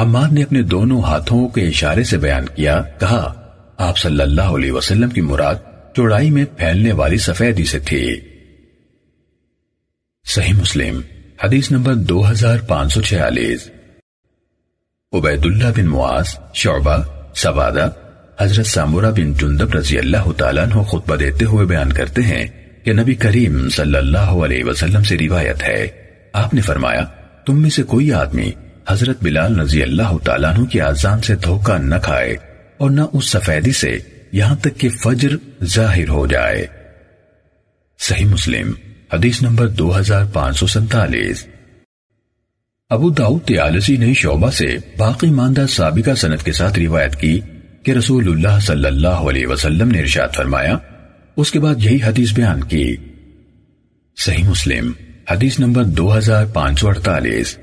حماد نے اپنے دونوں ہاتھوں کے اشارے سے بیان کیا، کہا، آپ صلی اللہ علیہ وسلم کی مراد چوڑائی میں پھیلنے والی سفیدی سے تھی۔ صحیح مسلم، حدیث نمبر دو ہزار پانچ سو چھیالیس۔ عبید اللہ بن معاذ، شعبہ، سوادہ حضرت سامورہ بن جندب رضی اللہ تعالیٰ عنہ خطبہ دیتے ہوئے بیان کرتے ہیں کہ نبی کریم صلی اللہ علیہ وسلم سے روایت ہے۔ آپ نے فرمایا، تم میں سے کوئی آدمی حضرت بلال رضی اللہ تعالیٰ عنہ کی آزان سے دھوکہ نہ کھائے اور نہ اس سفیدی سے یہاں تک کہ فجر ظاہر ہو جائے۔ صحیح مسلم، حدیث نمبر دو ہزار پانچ سو سنتالیس۔ ابو داؤد تیالسی نے شعبہ سے باقی ماندہ سابقہ سنت کے ساتھ روایت کی کہ رسول اللہ صلی اللہ علیہ وسلم نے ارشاد فرمایا، اس کے بعد یہی حدیث بیان کی۔ صحیح مسلم، حدیث نمبر دو ہزار پانچ سو اڑتالیس۔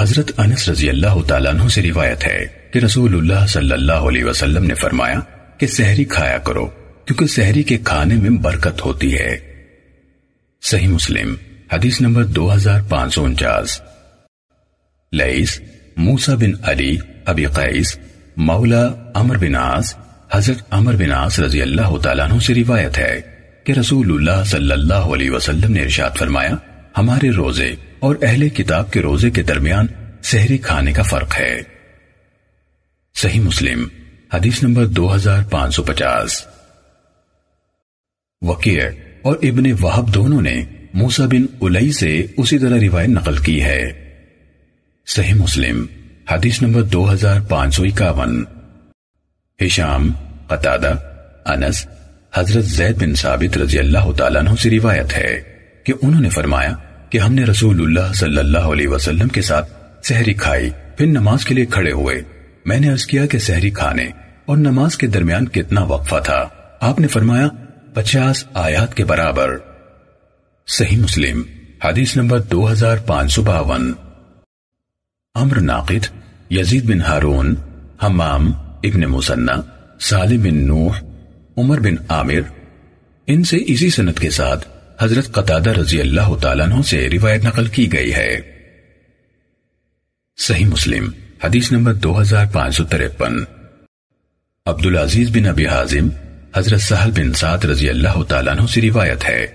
حضرت انس رضی اللہ تعالیٰ عنہ سے روایت ہے کہ رسول اللہ صلی اللہ علیہ وسلم نے فرمایا کہ سحری کھایا کرو، کیونکہ سحری کے کھانے میں برکت ہوتی ہے۔ صحیح مسلم، حدیث نمبر دو ہزار پانچ سو انچاس۔ لئیس موسا بن علی، ابی قیس مولا امر بن حضرت امر بن رضی اللہ تعالیٰ عنہ سے روایت ہے کہ رسول اللہ صلی اللہ علیہ وسلم نے ارشاد فرمایا، ہمارے روزے اور اہل کتاب کے روزے کے درمیان سحری کھانے کا فرق ہے۔ صحیح مسلم، حدیث نمبر دو ہزار پانچ سو پچاس۔ وکیع اور ابن وحب دونوں نے موسا بن الی سے اسی طرح روایت نقل کی ہے۔ صحیح مسلم حدیث نمبر دو ہزار پانچ سو اکاون۔ ہشام، قطادہ، انس، حضرت زید بن ثابت رضی اللہ تعالیٰ عنہ سے روایت ہے کہ انہوں نے فرمایا کہ ہم نے رسول اللہ صلی اللہ علیہ وسلم کے ساتھ سحری کھائی، پھر نماز کے لیے کھڑے ہوئے۔ میں نے عرض کیا کہ سحری کھانے اور نماز کے درمیان کتنا وقفہ تھا۔ آپ نے فرمایا پچاس آیات کے برابر۔ صحیح مسلم، حدیث نمبر دو ہزار پانچ سو باون۔ امر ناقد، یزید بن ہارون، حمام ابن مسنہ، سالم بن نوح، عمر بن عامر، ان سے اسی سنت کے ساتھ حضرت قطادہ رضی اللہ تعالیٰ عنہ سے روایت نقل کی گئی ہے۔ صحیح مسلم، حدیث نمبر دو ہزار پانچ سو ترپن۔ عبدالعزیز بن ابی حازم، حضرت سہل بن سعد رضی اللہ تعالیٰ عنہ سے روایت ہے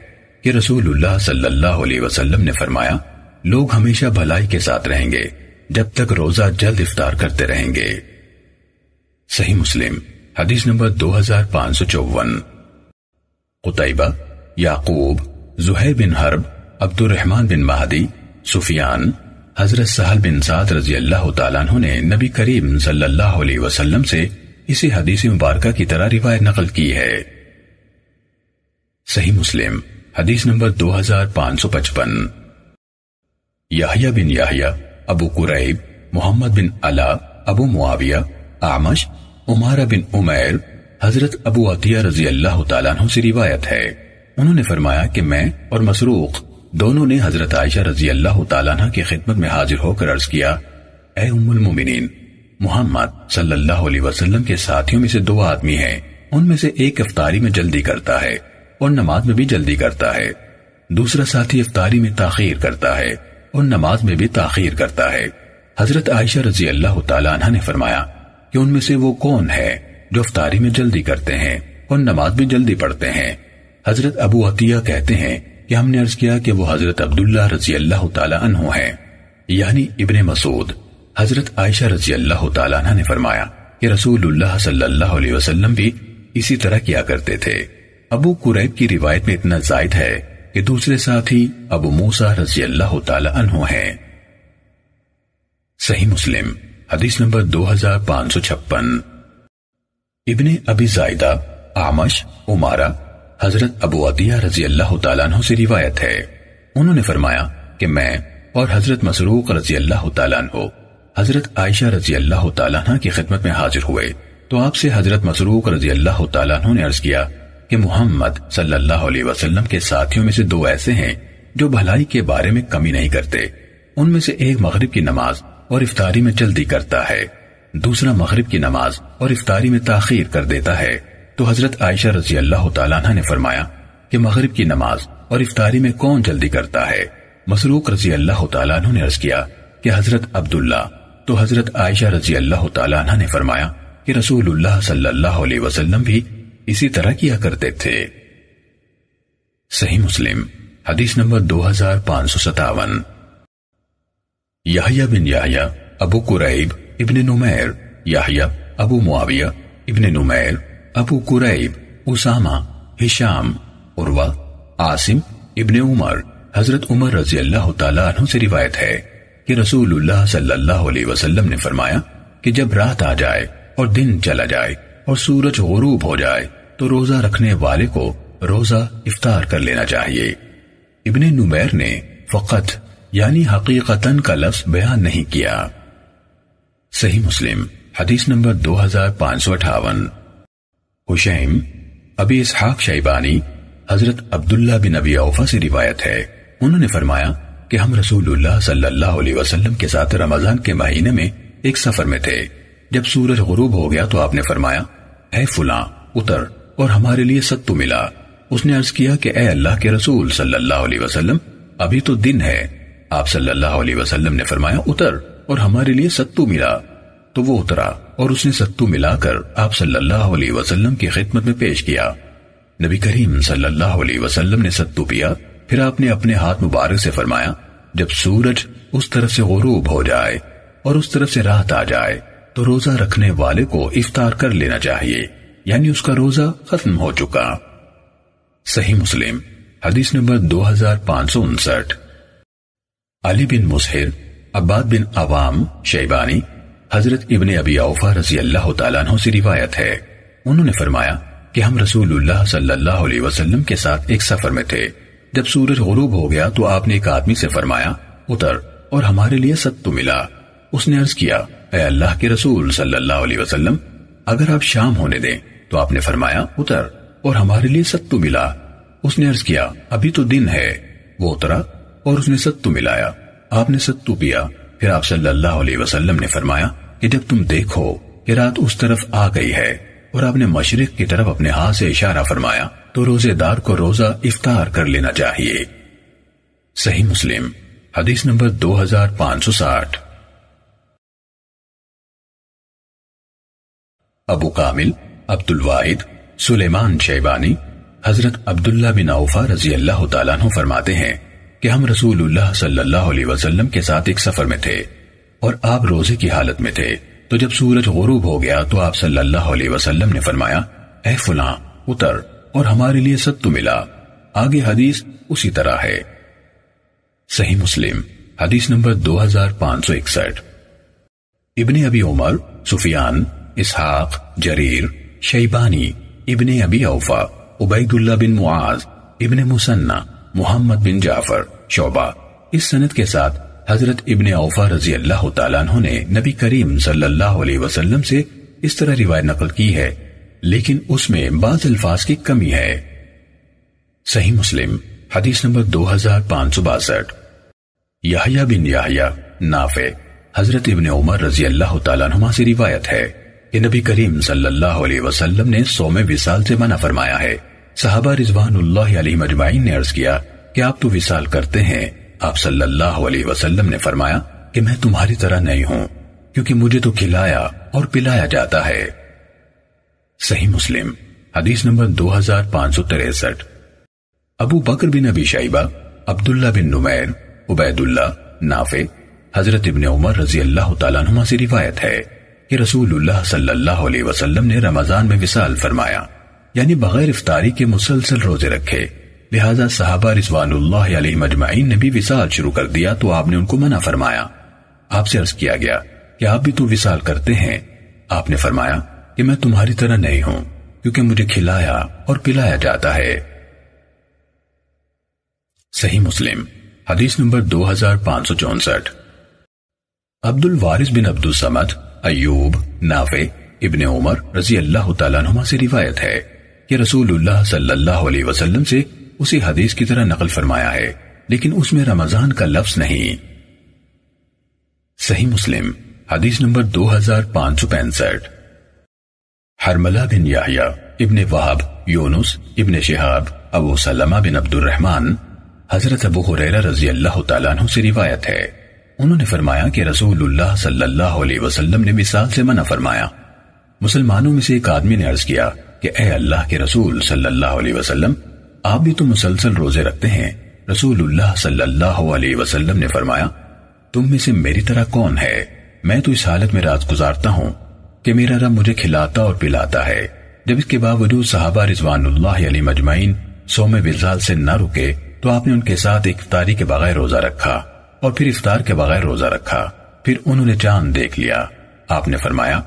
کہ رسول اللہ صلی اللہ علیہ وسلم نے فرمایا، لوگ ہمیشہ بھلائی کے ساتھ رہیں گے۔ جب تک روزہ جلد افطار کرتے رہیں گے۔ صحیح مسلم، حدیث نمبر دو ہزار پانچ سو چون۔ قطعبہ یعقوب، زہیر بن حرب عبد الرحمن بن مہدی، سفیان، حضرت سہل بن سعد رضی اللہ تعالیٰ عنہ نے نبی کریم صلی اللہ علیہ وسلم سے اسی حدیث مبارکہ کی طرح روایت نقل کی ہے۔ صحیح مسلم، حدیث نمبر دو ہزار پانچ سو پچپن۔ یحییٰ بن یحییٰ ابو قریب، محمد بن علا، ابو معاویہ آمش عمارہ بن عمیر، حضرت ابو عطیہ رضی اللہ تعالیٰ عنہ سے روایت ہے۔ انہوں نے فرمایا کہ میں اور مسروق دونوں نے حضرت عائشہ رضی اللہ تعالیٰ عنہ کی خدمت میں حاضر ہو کر عرض کیا، اے ام المومنین، محمد صلی اللہ علیہ وسلم کے ساتھیوں میں سے دو آدمی ہیں، ان میں سے ایک افطاری میں جلدی کرتا ہے اور نماز میں بھی جلدی کرتا ہے، دوسرا ساتھی افطاری میں تاخیر کرتا ہے۔ اور نماز میں بھی تاخیر کرتا ہے۔ حضرت عائشہ رضی اللہ تعالیٰ عنہ نے فرمایا کہ ان میں سے وہ کون ہے جو افطاری میں جلدی کرتے ہیں اور نماز بھی جلدی پڑھتے ہیں۔ حضرت ابو عطیہ کہتے ہیں کہ ہم نے عرض کیا کہ وہ حضرت عبداللہ رضی اللہ تعالیٰ عنہ ہیں۔ یعنی ابن مسعود۔ حضرت عائشہ رضی اللہ تعالیٰ عنہ نے فرمایا کہ رسول اللہ صلی اللہ علیہ وسلم بھی اسی طرح کیا کرتے تھے۔ ابو قریب کی روایت میں اتنا زائد ہے کہ دوسرے ساتھی ابو موسا رضی اللہ تعالی عنہ ہیں۔ صحیح مسلم، حدیث نمبر دو ہزار پانچ سو چھپن۔ ابن ابی زائدہ آمش عمارہ، حضرت ابو عطیہ رضی اللہ تعالیٰ عنہ سے روایت ہے۔ انہوں نے فرمایا کہ میں اور حضرت مسروق رضی اللہ تعالیٰ عنہ، حضرت عائشہ رضی اللہ تعالیٰ عنہ کی خدمت میں حاضر ہوئے، تو آپ سے حضرت مسروق رضی اللہ تعالیٰ عنہ نے عرض کیا کہ محمد صلی اللہ علیہ وسلم کے ساتھیوں میں سے دو ایسے ہیں جو بھلائی کے بارے میں کمی نہیں کرتے۔ ان میں سے ایک مغرب کی نماز اور افطاری میں جلدی کرتا ہے۔ دوسرا مغرب کی نماز اور افطاری میں تاخیر کر دیتا ہے۔ تو حضرت عائشہ رضی اللہ تعالیٰ عنہ نے فرمایا کہ مغرب کی نماز اور افطاری میں کون جلدی کرتا ہے؟ مسروق رضی اللہ تعالیٰ عنہ نے عرض کیا کہ حضرت عبداللہ۔ تو حضرت عائشہ رضی اللہ تعالیٰ عنہ نے فرمایا کہ رسول اللہ صلی اللہ علیہ وسلم بھی اسی طرح کیا کرتے تھے۔ صحیح مسلم، حدیث نمبر دو ہزار پانچ سو ستاون۔ یحییٰ بن یحییٰ، ابو قریب ابن نمیر یحییٰ، ابو معاویہ ابن نمیر ابو قریب، اسامہ، ہشام، عروہ، عاصم ابن عمر۔ حضرت عمر رضی اللہ تعالیٰ عنہ سے روایت ہے کہ رسول اللہ صلی اللہ علیہ وسلم نے فرمایا کہ جب رات آ جائے اور دن چلا جائے اور سورج غروب ہو جائے تو روزہ رکھنے والے کو روزہ افطار کر لینا چاہیے۔ ابن نمیر نے فقط یعنی حقیقتاً کا لفظ بیان نہیں کیا۔ صحیح مسلم، حدیث نمبر دو ہزار پانچ سو اٹھاون۔ حسین ابی اسحاق شیبانی، حضرت عبداللہ بن ابی اوفا سے روایت ہے۔ انہوں نے فرمایا کہ ہم رسول اللہ صلی اللہ علیہ وسلم کے ساتھ رمضان کے مہینے میں ایک سفر میں تھے۔ جب سورج غروب ہو گیا تو آپ نے فرمایا، اے فلاں، اتر۔ اور ہمارے لیے ستو ملا۔ اس نے عرض کیا کہ اے اللہ کے رسول صلی اللہ علیہ وسلم، ابھی تو دن ہے۔ آپ صلی اللہ علیہ وسلم نے فرمایا، اتر، اور ہمارے لیے ستو ملا۔ تو وہ اترا، اور اس نے ستو ملا کر آپ صلی اللہ علیہ وسلم کی خدمت میں پیش کیا۔ نبی کریم صلی اللہ علیہ وسلم نے ستو پیا۔ پھر آپ نے اپنے ہاتھ مبارک سے فرمایا، جب سورج اس طرف سے غروب ہو جائے اور اس طرف سے رات آ جائے، تو روزہ رکھنے والے کو افطار کر لینا چاہیے۔ یعنی اس کا روزہ ختم ہو چکا۔ صحیح مسلم، حدیث نمبر دو ہزار پانچ سو انسٹھ۔ علی بن مسحر عباد بن عوام، شیبانی، حضرت ابن ابی اوفا رضی اللہ تعالیٰ عنہ سے روایت ہے۔ انہوں نے فرمایا کہ ہم رسول اللہ صلی اللہ علیہ وسلم کے ساتھ ایک سفر میں تھے۔ جب سورج غروب ہو گیا تو آپ نے ایک آدمی سے فرمایا، اتر اور ہمارے لیے ستو ملا۔ اس نے عرض کیا، اے اللہ کے رسول صلی اللہ علیہ وسلم، اگر آپ شام ہونے دیں تو آپ نے فرمایا، اتر، اور ہمارے لیے ستو ملا۔ اس نے عرض کیا، ابھی تو دن ہے۔ وہ اترا، اور اس نے ستو ملایا۔ آپ نے ستو پیا۔ پھر آپ صلی اللہ علیہ وسلم نے فرمایا کہ جب تم دیکھو کہ رات اس طرف آ گئی ہے، اور آپ نے مشرق کی طرف اپنے ہاتھ سے اشارہ فرمایا، تو روزے دار کو روزہ افطار کر لینا چاہیے۔ صحیح مسلم، حدیث نمبر دو ہزار پانچ سو ساٹھ۔ ابو کامل عبد الواحد سلیمان شیبانی حضرت عبداللہ بن اوفا رضی اللہ تعالیٰ عنہ فرماتے ہیں کہ ہم رسول اللہ صلی اللہ علیہ وسلم کے ساتھ ایک سفر میں تھے اور آپ روزے کی حالت میں تھے۔ تو جب سورج غروب ہو گیا تو آپ صلی اللہ علیہ وسلم نے فرمایا، اے فلاں، اتر اور ہمارے لیے ستو ملا۔ آگے حدیث اسی طرح ہے۔ صحیح مسلم، حدیث نمبر دو ہزار پانچ سو اکسٹھ۔ ابن ابی عمر، سفیان، اسحاق، جریر شیبانی ابن ابی اوفا عبید اللہ بن معاذ، ابن مسنہ، محمد بن جعفر، شعبہ۔ اس سند کے ساتھ حضرت ابن اوفا رضی اللہ تعالیٰ عنہ نے نبی کریم صلی اللہ علیہ وسلم سے اس طرح روایت نقل کی ہے، لیکن اس میں بعض الفاظ کی کمی ہے۔ صحیح مسلم، حدیث نمبر دو ہزار پانچ سو باسٹھ۔ یحییٰ بن یحییٰ، نافع، حضرت ابن عمر رضی اللہ تعالیٰ عنہ سے روایت ہے۔ کہ نبی کریم صلی اللہ علیہ وسلم نے سوم وصال سے منع فرمایا ہے۔ صحابہ رضوان اللہ علیہ مجمعین نے عرض کیا کہ آپ تو وصال کرتے ہیں۔ آپ صلی اللہ علیہ وسلم نے فرمایا کہ میں تمہاری طرح نہیں ہوں، کیونکہ مجھے تو کھلایا اور پلایا جاتا ہے۔ صحیح مسلم، حدیث نمبر دو ہزار پانچ سو تریسٹھ۔ ابو بکر بن ابی شیبہ، عبداللہ بن نمیر عبید اللہ نافع، حضرت ابن عمر رضی اللہ تعالیٰ عنہ سے روایت ہے۔ کہ رسول اللہ صلی اللہ علیہ وسلم نے رمضان میں وصال فرمایا یعنی بغیر افطاری کے مسلسل روزے رکھے۔ لہذا صحابہ رضوان اللہ علیہ مجمعین نے بھی وصال شروع کر دیا تو آپ نے ان کو منع فرمایا۔ آپ سے عرض کیا گیا کہ آپ بھی تو وصال کرتے ہیں۔ آپ نے فرمایا کہ میں تمہاری طرح نہیں ہوں، کیونکہ مجھے کھلایا اور پلایا جاتا ہے۔ صحیح مسلم، حدیث نمبر دو ہزار پانچ سو چونسٹھ۔ عبد الوارث بن عبد السمد ایوب، نافع، ابن عمر رضی اللہ تعالیٰ عنہ سے روایت ہے کہ رسول اللہ صلی اللہ علیہ وسلم سے اسی حدیث کی طرح نقل فرمایا ہے، لیکن اس میں رمضان کا لفظ نہیں۔ صحیح مسلم، حدیث نمبر دو ہزار پانچ سو پینسٹھ۔ حرملہ بن یحییٰ، ابن وحب یونس، ابن شہاب، ابو سلمہ بن عبد الرحمن حضرت ابو حریرہ رضی اللہ تعالیٰ عنہ سے روایت ہے۔ انہوں نے فرمایا کہ رسول اللہ صلی اللہ علیہ وسلم نے مثال سے منع فرمایا۔ مسلمانوں میں سے ایک آدمی نے عرض کیا کہ اے اللہ کے رسول صلی اللہ علیہ وسلم، آپ بھی تو مسلسل روزے رکھتے ہیں۔ رسول اللہ صلی اللہ علیہ وسلم نے فرمایا، تم میں سے میری طرح کون ہے؟ میں تو اس حالت میں رات گزارتا ہوں کہ میرا رب مجھے کھلاتا اور پلاتا ہے۔ جب اس کے باوجود صحابہ رضوان اللہ علیہ مجمعین سوم وزال سے نہ رکے تو آپ نے ان کے ساتھ افطاری کے بغیر روزہ رکھا۔ اور پھر افطار کے بغیر روزہ رکھا۔ پھر انہوں نے چاند دیکھ لیا۔ آپ نے فرمایا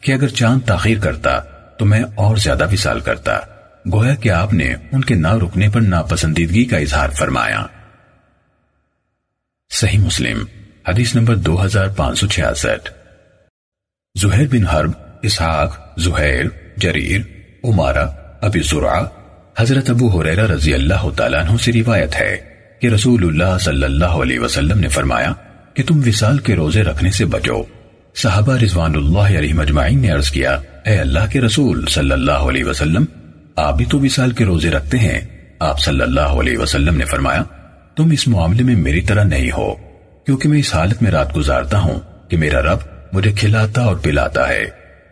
کہ اگر چاند تاخیر کرتا تو میں اور زیادہ وصال کرتا۔ گویا کہ آپ نے ان کے نہ رکنے پر ناپسندیدگی کا اظہار فرمایا۔ صحیح مسلم، حدیث نمبر دو ہزار پانچ سو چھیاسٹھ۔ زہیر بن حرب، اسحاق، زہیر، جریر، عمارہ، ابی زرعہ، حضرت ابو حریرہ رضی اللہ تعالیٰ عنہ سے روایت ہے۔ کہ رسول اللہ صلی اللہ علیہ وسلم نے فرمایا کہ تم وصال کے روزے رکھنے سے بچو۔ صحابہ رضوان اللہ علیہ مجمعین نے عرض کیا، اے اللہ کے رسول صلی اللہ علیہ وسلم، آپ بھی تو وصال کے روزے رکھتے ہیں۔ آپ صلی اللہ علیہ وسلم نے فرمایا، تم اس معاملے میں میری طرح نہیں ہو، کیونکہ میں اس حالت میں رات گزارتا ہوں کہ میرا رب مجھے کھلاتا اور پلاتا ہے۔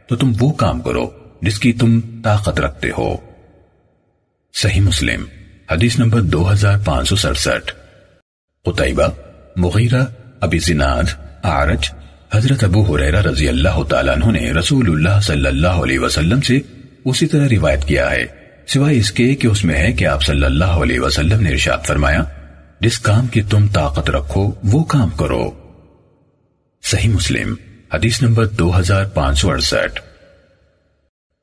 تو تم وہ کام کرو جس کی تم طاقت رکھتے ہو۔ صحیح مسلم۔ حدیث نمبر دو ہزار پانچ سو سڑسٹھ۔ قطعبہ مغیرہ، ابی زناد آرج حضرت ابو حریرہ رضی اللہ تعالیٰ عنہ نے رسول اللہ صلی اللہ علیہ وسلم سے اسی طرح روایت کیا ہے۔ سوائے اس کے کہ اس میں ہے کہ آپ صلی اللہ علیہ وسلم نے ارشاد فرمایا، جس کام کی تم طاقت رکھو، وہ کام کرو۔ صحیح مسلم، حدیث نمبر دو ہزار پانچ سو اڑسٹھ۔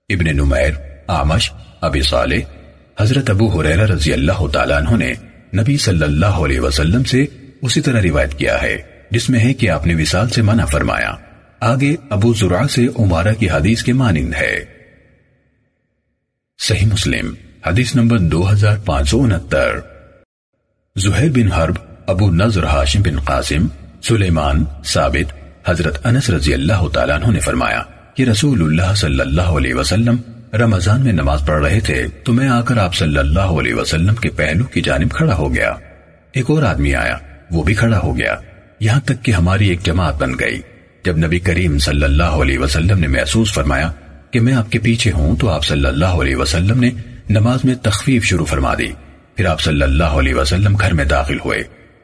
ابن نمیر آمش ابی صالح حضرت ابو حریرہ رضی اللہ تعالیٰ عنہ نے نبی صلی اللہ علیہ وسلم سے اسی طرح روایت کیا ہے، جس میں ہے کہ آپ نے وصال سے منع فرمایا۔ آگے ابو زرع سے عمارہ کی حدیث کے مانند ہے۔ صحیح مسلم، حدیث نمبر دو ہزار پانچ سو انہتر۔ زہیر بن حرب، ابو نظر ہاشم بن قاسم، سلیمان، ثابت، حضرت انس رضی اللہ تعالیٰ عنہ نے فرمایا کہ رسول اللہ صلی اللہ علیہ وسلم رمضان میں نماز پڑھ رہے تھے تو میں آ کر آپ صلی اللہ علیہ وسلم کے پہلو کی جانب کھڑا ہو گیا۔ ایک اور آدمی آیا، وہ بھی کھڑا ہو گیا۔ یہاں تک کہ ہماری ایک جماعت بن گئی۔ جب نبی کریم صلی اللہ علیہ وسلم نے محسوس فرمایا کہ میں آپ کے پیچھے ہوں تو آپ صلی اللہ علیہ وسلم نے نماز میں تخفیف شروع فرما دی۔ پھر آپ صلی اللہ علیہ وسلم گھر میں داخل ہوئے۔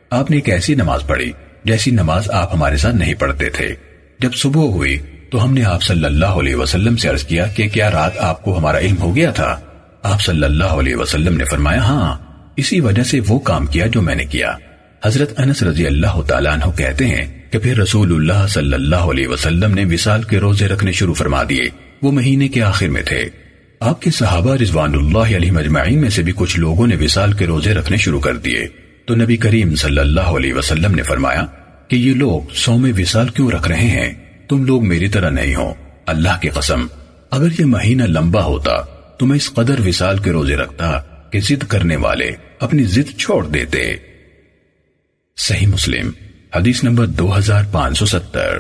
آپ نے ایک ایسی نماز پڑھی جیسی نماز آپ ہمارے ساتھ نہیں پڑھتے تھے۔ جب صبح ہوئی تو ہم نے آپ صلی اللہ علیہ وسلم سے عرض کیا کہ کیا رات آپ کو ہمارا علم ہو گیا تھا؟ آپ صلی اللہ علیہ وسلم نے فرمایا ہاں اسی وجہ سے وہ کام کیا جو میں نے کیا۔ حضرت انس رضی اللہ تعالیٰ عنہ کہتے ہیں کہ پھر رسول اللہ صلی اللہ علیہ وسلم نے وصال کے روزے رکھنے شروع فرما دیے۔ وہ مہینے کے آخر میں تھے۔ آپ کے صحابہ رضوان اللہ علیہ مجمعین میں سے بھی کچھ لوگوں نے وصال کے روزے رکھنے شروع کر دیے۔ تو نبی کریم صلی اللہ علیہ وسلم نے فرمایا کہ یہ لوگ سو میں وصال کیوں رکھ رہے ہیں؟ تم لوگ میری طرح نہیں ہو۔ اللہ کی قسم، اگر یہ مہینہ لمبا ہوتا، تو میں اس قدر وصال کے روزے رکھتا کہ ضد کرنے والے اپنی ضد چھوڑ دیتے۔ صحیح مسلم، حدیث نمبر دو ہزار پانچ سو ستر۔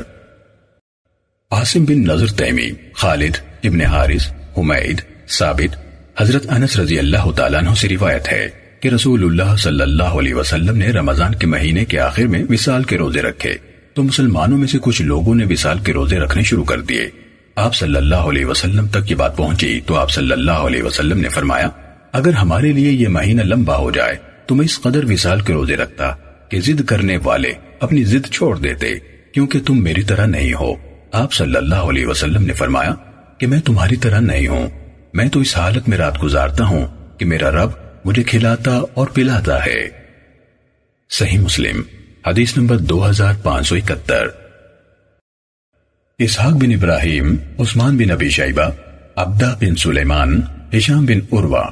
عاصم بن نظر تیمی، خالد ابن حارث، حمید، ثابت، حضرت انس رضی اللہ تعالیٰ عنہ سے روایت ہے کہ رسول اللہ صلی اللہ علیہ وسلم نے رمضان کے مہینے کے آخر میں وصال کے روزے رکھے۔ تو مسلمانوں میں سے کچھ لوگوں نے وصال کے روزے رکھنے شروع کر دیے۔ آپ صلی اللہ علیہ وسلم تک یہ بات پہنچی تو آپ صلی اللہ علیہ وسلم نے فرمایا، اگر ہمارے لیے یہ مہینہ لمبا ہو جائے تو میں اس قدر وصال کے روزے رکھتا کہ ضد کرنے والے اپنی ضد چھوڑ دیتے، کیونکہ تم میری طرح نہیں ہو۔ آپ صلی اللہ علیہ وسلم نے فرمایا کہ میں تمہاری طرح نہیں ہوں۔ میں تو اس حالت میں رات گزارتا ہوں کہ میرا رب مجھے کھلاتا اور پلاتا ہے۔ صحیح مسلم۔ حدیث نمبر دو ہزار پانچ سو اکہتر۔ اسحاق بن ابراہیم، عثمان بن ابی شیبہ، عبدہ بن سلیمان، ہشام بن عروہ،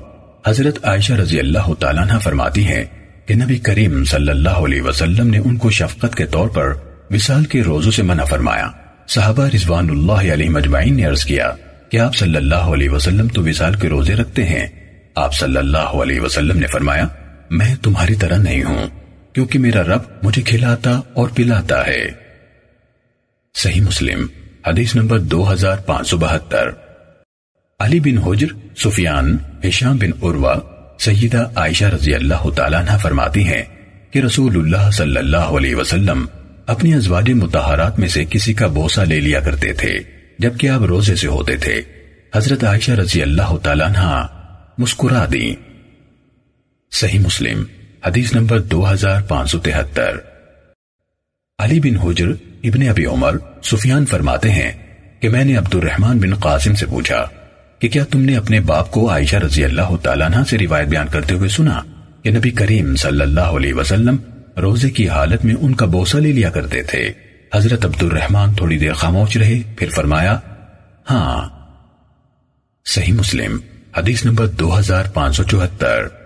حضرت عائشہ رضی اللہ تعالیٰ عنہ فرماتی ہیں کہ نبی کریم صلی اللہ علیہ وسلم نے ان کو شفقت کے طور پر وصال کے روزوں سے منع فرمایا۔ صحابہ رضوان اللہ علیہ مجمعین نے عرض کیا کہ آپ صلی اللہ علیہ وسلم تو وصال کے روزے رکھتے ہیں۔ آپ صلی اللہ علیہ وسلم نے فرمایا، میں تمہاری طرح نہیں ہوں۔ کیونکہ میرا رب مجھے کھلاتا اور پلاتا ہے۔ صحیح مسلم، حدیث نمبر دو ہزار پانچ سو بہتر۔ علی بن حجر، سفیان، ہشام بن عروہ، سیدہ عائشہ رضی اللہ تعالیٰ عنہ فرماتی ہیں کہ رسول اللہ صلی اللہ علیہ وسلم اپنی ازواج متحرات میں سے کسی کا بوسہ لے لیا کرتے تھے، جبکہ آپ روزے سے ہوتے تھے۔ حضرت عائشہ رضی اللہ تعالیٰ عنہ مسکرا دی صحیح مسلم حدیث نمبر دو ہزار پانچ سو تہتر۔ علی بن حجر ابن ابی عمر سفیان فرماتے ہیں کہ میں نے عبد الرحمن بن قاسم سے پوچھا کہ کیا تم نے اپنے باپ کو عائشہ رضی اللہ تعالیٰ عنہ سے روایت بیان کرتے ہوئے سنا کہ نبی کریم صلی اللہ علیہ وسلم روزے کی حالت میں ان کا بوسہ لے لیا کرتے تھے؟ حضرت عبد الرحمن تھوڑی دیر خاموش رہے، پھر فرمایا ہاں صحیح مسلم، حدیث نمبر دو ہزار پانچ سو چوہتر۔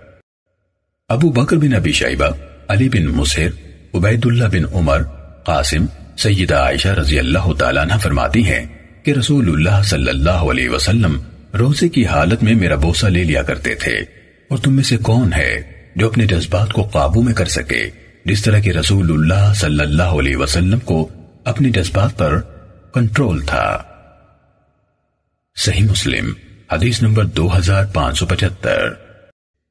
ابو بکر بن ابی شیبہ، علی بن مسہر عبید اللہ بن عمر، قاسم، سیدہ عائشہ رضی اللہ تعالیٰ عنہ فرماتی ہیں کہ رسول اللہ صلی اللہ علیہ وسلم روزے کی حالت میں میرا بوسہ لے لیا کرتے تھے۔ اور تم میں سے کون ہے جو اپنے جذبات کو قابو میں کر سکے؟ جس طرح کہ رسول اللہ صلی اللہ علیہ وسلم کو اپنی جذبات پر کنٹرول تھا۔ صحیح مسلم، حدیث نمبر دو ہزار پانچ سو پچہتر۔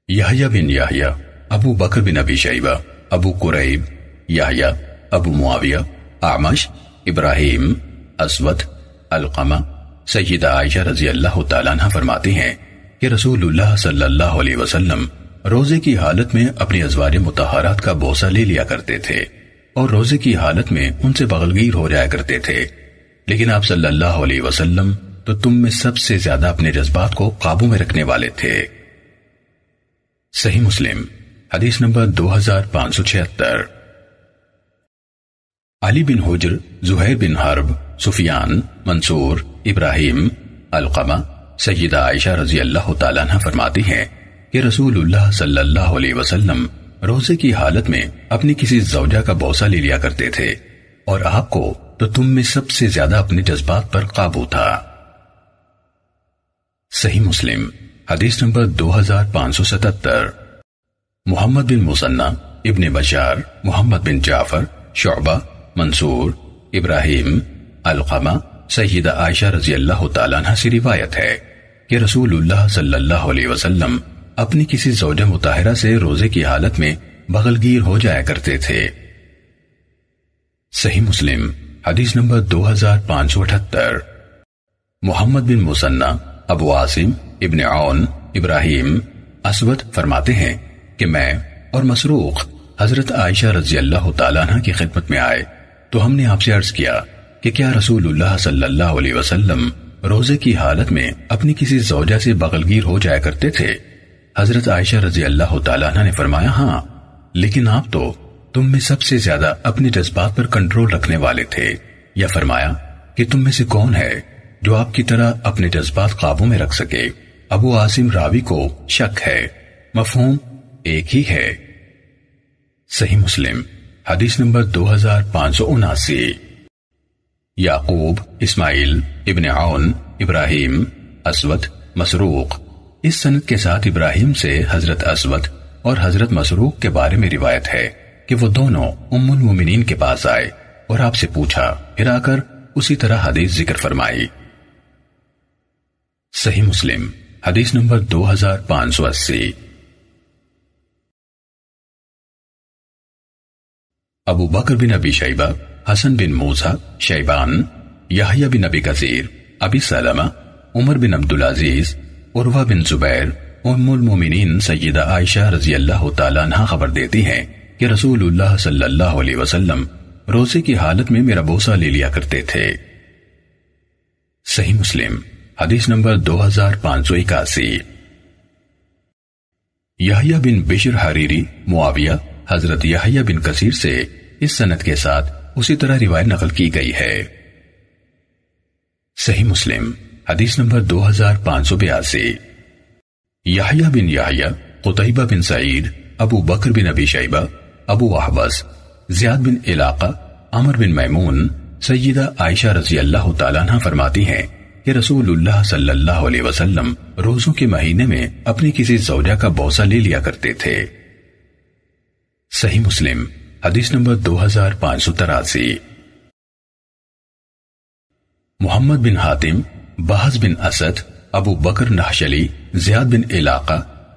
یحییٰ بن یحییٰ ابو بکر بن ابی شیبہ ابو قریب یحییٰ ابو معاویہ آمش ابراہیم اسود القمہ سیدہ عائشہ رضی اللہ تعالیٰ عنہ فرماتی ہیں کہ رسول اللہ صلی اللہ علیہ وسلم روزے کی حالت میں اپنی ازوار متحرات کا بوسہ لے لیا کرتے تھے اور روزے کی حالت میں ان سے بغلگیر ہو جایا کرتے تھے۔ لیکن آپ صلی اللہ علیہ وسلم تو تم میں سب سے زیادہ اپنے جذبات کو قابو میں رکھنے والے تھے۔ صحیح مسلم۔ حدیث نمبر دو ہزار پانچ سو چھہتر۔ علی بن حجر، زہیر بن حرب، سفیان، منصور، ابراہیم القمہ سیدہ عائشہ رضی اللہ تعالیٰ عنہ فرماتی ہیں کہ رسول اللہ صلی اللہ علیہ وسلم روزے کی حالت میں اپنی کسی زوجہ کا بوسہ لے لیا کرتے تھے اور آپ کو تو تم میں سب سے زیادہ اپنے جذبات پر قابو تھا۔ صحیح مسلم، حدیث نمبر دو ہزار پانچ سو ستتر۔ محمد بن مسنہ، ابن بشار، محمد بن جعفر، شعبہ، منصور، ابراہیم القمہ سیدہ عائشہ رضی اللہ تعالیٰ عنہ سے روایت ہے کہ رسول اللہ صلی اللہ علیہ وسلم اپنی کسی زوجہ متحرہ سے روزے کی حالت میں بغلگیر ہو جایا کرتے تھے۔ صحیح مسلم، حدیث نمبر دو ہزار پانچ سو اٹھتر محمد بن مسنہ، ابو عاصم، ابن عون، ابراہیم، اسود فرماتے ہیں کہ میں اور مسروق حضرت عائشہ رضی اللہ تعالیٰ عنہ کی خدمت میں آئے تو ہم نے آپ سے عرض کیا کہ کیا رسول اللہ صلی اللہ علیہ وسلم روزے کی حالت میں اپنی کسی زوجہ سے بغلگیر ہو جایا کرتے تھے؟ حضرت عائشہ رضی اللہ تعالیٰ عنہ نے فرمایا ہاں لیکن آپ تو تم میں سب سے زیادہ اپنے جذبات پر کنٹرول رکھنے والے تھے۔ یا فرمایا کہ تم میں سے کون ہے جو آپ کی طرح اپنے جذبات قابو میں رکھ سکے؟ ابو عاصم راوی کو شک ہے۔ مفہوم ایک ہی ہے۔ صحیح مسلم، حدیث نمبر دو ہزار پانچ سو اناسی۔ یعقوب، اسماعیل، ابن عون، ابراہیم، اسود، مسروق۔ اس سنت کے ساتھ ابراہیم سے حضرت اسود اور حضرت مسروق کے بارے میں روایت ہے کہ وہ دونوں ام المومنین کے پاس آئے اور آپ سے پوچھا، پھر آ کر اسی طرح حدیث ذکر فرمائی۔ صحیح مسلم، حدیث نمبر دو ہزار پانچ سو اسی۔ ابو بکر بن ابی شیبہ حسن بن موسا شیبان یحییٰ بن ابی کثیر ابی سلمہ عمر بن عبدالعزیز عروہ بن زبیر ام المومنین سیدہ عائشہ رضی اللہ تعالیٰ عنہ خبر دیتی ہیں کہ رسول اللہ صلی اللہ علیہ وسلم روزے کی حالت میں میرا بوسہ لے لیا کرتے تھے۔ صحیح مسلم، حدیث نمبر دو ہزار پانچ سو اکاسی۔ یحییٰ بن بشر حریری، معاویہ حضرت یحییٰ بن کثیر سے اس سنت کے ساتھ اسی طرح روایت نقل کی گئی ہے۔ صحیح مسلم، حدیث نمبر دو ہزار پانچ سو بیاسی۔ یحییٰ بن یحییٰ قطعبہ بن سعید، ابو بکر بن ابی شیبہ، ابو احوز، زیاد بن علاقہ، عمر بن میمون، سیدہ عائشہ رضی اللہ تعالیٰ عنہ فرماتی ہیں کہ رسول اللہ صلی اللہ علیہ وسلم روزوں کے مہینے میں اپنی کسی زوجہ کا بوسہ لے لیا کرتے تھے۔ صحیح مسلم، حدیث نمبر دو ہزار پانچ سو تراسی۔ محمد بن حاتم بحث بن اسد، ابو بکر نحشلی، زیاد بن علاقہ،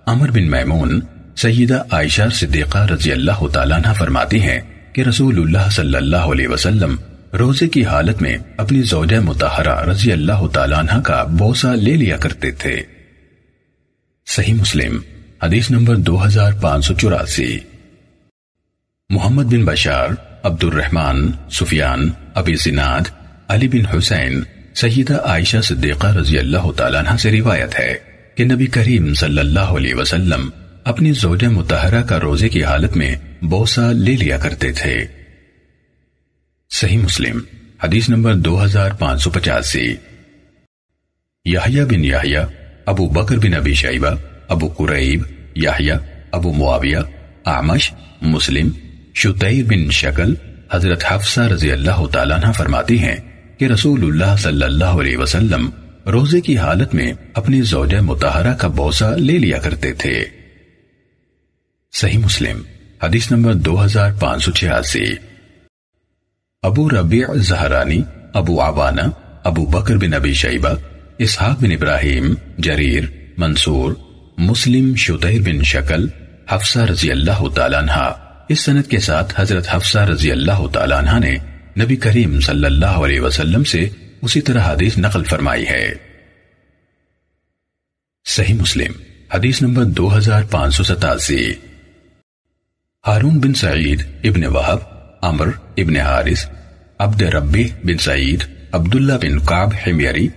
عمر بن میمون، سیدہ عائشہ صدیقہ رضی اللہ تعالیٰ عنہ فرماتی ہیں کہ رسول اللہ صلی اللہ علیہ وسلم روزے کی حالت میں اپنی زوجہ متحرہ رضی اللہ تعالیٰ عنہ کا بوسہ لے لیا کرتے تھے۔ صحیح مسلم، حدیث نمبر دو ہزار پانچ سو چوراسی۔ محمد بن بشار عبد الرحمن سفیان، ابی زناد، علی بن حسین، سیدہ عائشہ صدیقہ رضی اللہ تعالیٰ عنہ سے روایت ہے کہ نبی کریم صلی اللہ علیہ وسلم اپنی زوجہ متحرہ کا روزے کی حالت میں بوسہ لے لیا کرتے تھے۔ صحیح مسلم، حدیث نمبر دو ہزار پانچ سو پچاسی۔ یحییٰ بن یحییٰ، ابو بکر بن ابی شیبہ، ابو قریب، یحییٰ، ابو معاویہ آمش مسلم شتیر بن شکل حضرت حفصہ رضی اللہ تعالیٰ عنہ فرماتی ہیں کہ رسول اللہ صلی اللہ علیہ وسلم روزے کی حالت میں اپنی زوجہ متحرہ کا بوسہ لے لیا کرتے تھے۔ صحیح مسلم، حدیث نمبر دو ہزار پانچ سو چھیاسی۔ ابو ربیع زہرانی، ابو عوانہ، ابو بکر بن ابی شیبہ، اسحاق بن ابراہیم، جریر، منصور، مسلم شتیر بن شکل، حفصہ رضی اللہ تعالیٰ عنہ۔ اس سنت کے ساتھ حضرت حفصہ رضی اللہ تعالیٰ عنہ نے نبی کریم صلی اللہ علیہ وسلم سے اسی طرح حدیث نقل فرمائی ہے۔ صحیح مسلم، حدیث نمبر دو ہزار پانچ سو ستاسی۔ ہارون بن سعید ابن وحب عمر ابن حارث، عبد ربی بن سعید، عبداللہ بن قاب حمیری،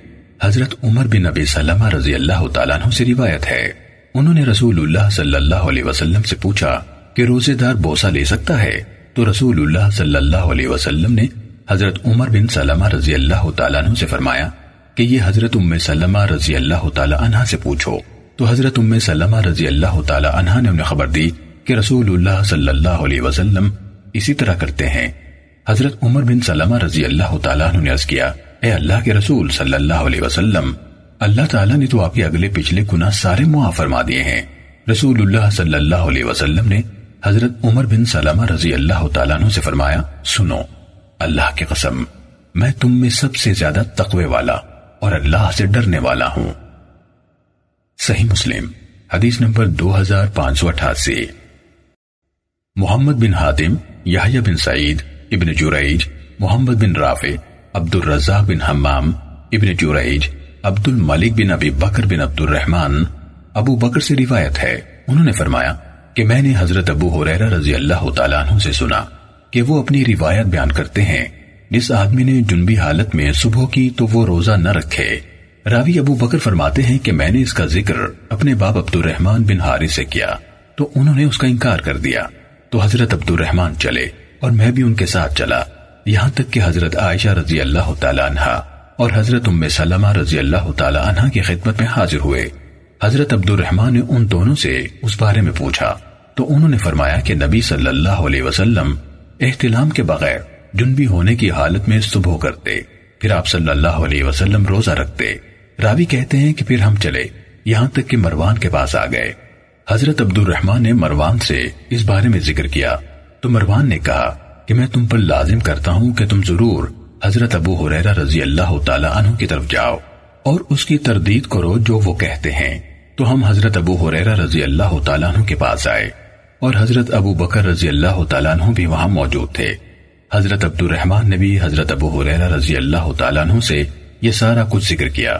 حضرت عمر بن نبی سلمہ رضی اللہ تعالیٰ عنہ سے روایت ہے۔ انہوں نے رسول اللہ صلی اللہ علیہ وسلم سے پوچھا کہ روزے دار بوسہ لے سکتا ہے۔ تو رسول اللہ صلی اللہ علیہ وسلم نے حضرت عمر بن سلمہ رضی اللہ تعالیٰ عنہ سے فرمایا کہ یہ حضرت ام سلمہ رضی اللہ تعالیٰ عنہ سے پوچھو۔ تو حضرت ام سلمہ رضی اللہ تعالیٰ عنہ نے انہیں خبر دی کہ رسول اللہ صلی اللہ علیہ وسلم اسی طرح کرتے ہیں۔ حضرت عمر بن سلمہ رضی اللہ تعالیٰ عنہ نے عرض کیا، اے اللہ کے رسول صلی اللہ علیہ وسلم، اللہ تعالیٰ نے تو آپ کے اگلے پچھلے گناہ سارے معاف فرما دیے ہیں۔ رسول اللہ صلی اللہ علیہ وسلم نے حضرت عمر بن سلمہ رضی اللہ تعالیٰ عنہ سے فرمایا، سنو، اللہ کی قسم، میں تم میں سب سے زیادہ تقوی والا اور اللہ سے ڈرنے والا ہوں۔ صحیح مسلم، حدیث نمبر دو ہزار پانچ سو اٹھاسی۔ محمد بن حاتم، یحییٰ بن سعید، ابن جوریج محمد بن رافع عبد الرزاق بن حمام، ابن جوریج عبد الملک بن ابی بکر بن عبد الرحمن ابو بکر سے روایت ہے، انہوں نے فرمایا کہ میں نے حضرت ابو حریرہ رضی اللہ تعالیٰ عنہ سے سنا کہ وہ اپنی روایت بیان کرتے ہیں۔ جس آدمی نے جنبی حالت میں صبح کی تو وہ روزہ نہ رکھے۔ راوی ابو بکر فرماتے ہیں کہ میں نے اس کا ذکر اپنے باپ عبد الرحمن بن حارث سے کیا۔ تو انہوں نے اس کا انکار کر دیا۔ تو حضرت عبد الرحمن چلے اور میں بھی ان کے ساتھ چلا۔ یہاں تک کہ حضرت عائشہ رضی اللہ تعالیٰ عنہ اور حضرت ام سلمہ رضی اللہ تعالیٰ عنہ کی خدمت میں حاضر ہوئے۔ حضرت عبد الرحمن نے ان دونوں سے اس بارے میں پوچھا۔ تو انہوں نے فرمایا کہ نبی صلی اللہ علیہ وسلم احتلام کے بغیر جنبی ہونے کی حالت میں صبح کرتے، پھر آپ صلی اللہ علیہ وسلم روزہ رکھتے۔ راوی کہتے ہیں کہ پھر ہم چلے، یہاں تک کہ مروان کے پاس آ گئے۔ حضرت عبد الرحمن نے مروان سے اس بارے میں ذکر کیا۔ تو مروان نے کہا کہ میں تم پر لازم کرتا ہوں کہ تم ضرور حضرت ابو حریرہ رضی اللہ تعالی عنہ کی طرف جاؤ اور اس کی تردید کرو جو وہ کہتے ہیں۔ تو ہم حضرت ابو حریرہ رضی اللہ تعالیٰ عنہ کے پاس آئے۔ اور حضرت ابو بکر رضی اللہ تعالیٰ عنہ بھی وہاں موجود تھے۔ حضرت عبد الرحمن نے بھی حضرت ابو حریرہ رضی اللہ تعالیٰ عنہ سے یہ سارا کچھ ذکر کیا۔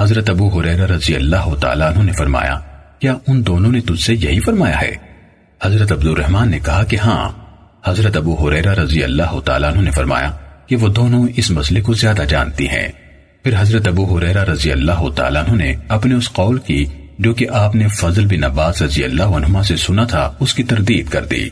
حضرت ابو حریرہ رضی اللہ تعالیٰ عنہ نے فرمایا، کیا ان دونوں نے تجھ سے یہی فرمایا ہے؟ حضرت عبد الرحمن نے کہا کہ ہاں۔ حضرت ابو حریرہ رضی اللہ تعالیٰ عنہ نے فرمایا کہ وہ دونوں اس مسئلے کو زیادہ جانتی ہیں۔ پھر حضرت ابو حریرہ رضی اللہ تعالیٰ عنہ نے اپنے اس قول کی جو کہ آپ نے فضل بن عباس رضی اللہ عنہ سے سنا تھا، اس کی تردید کر دی۔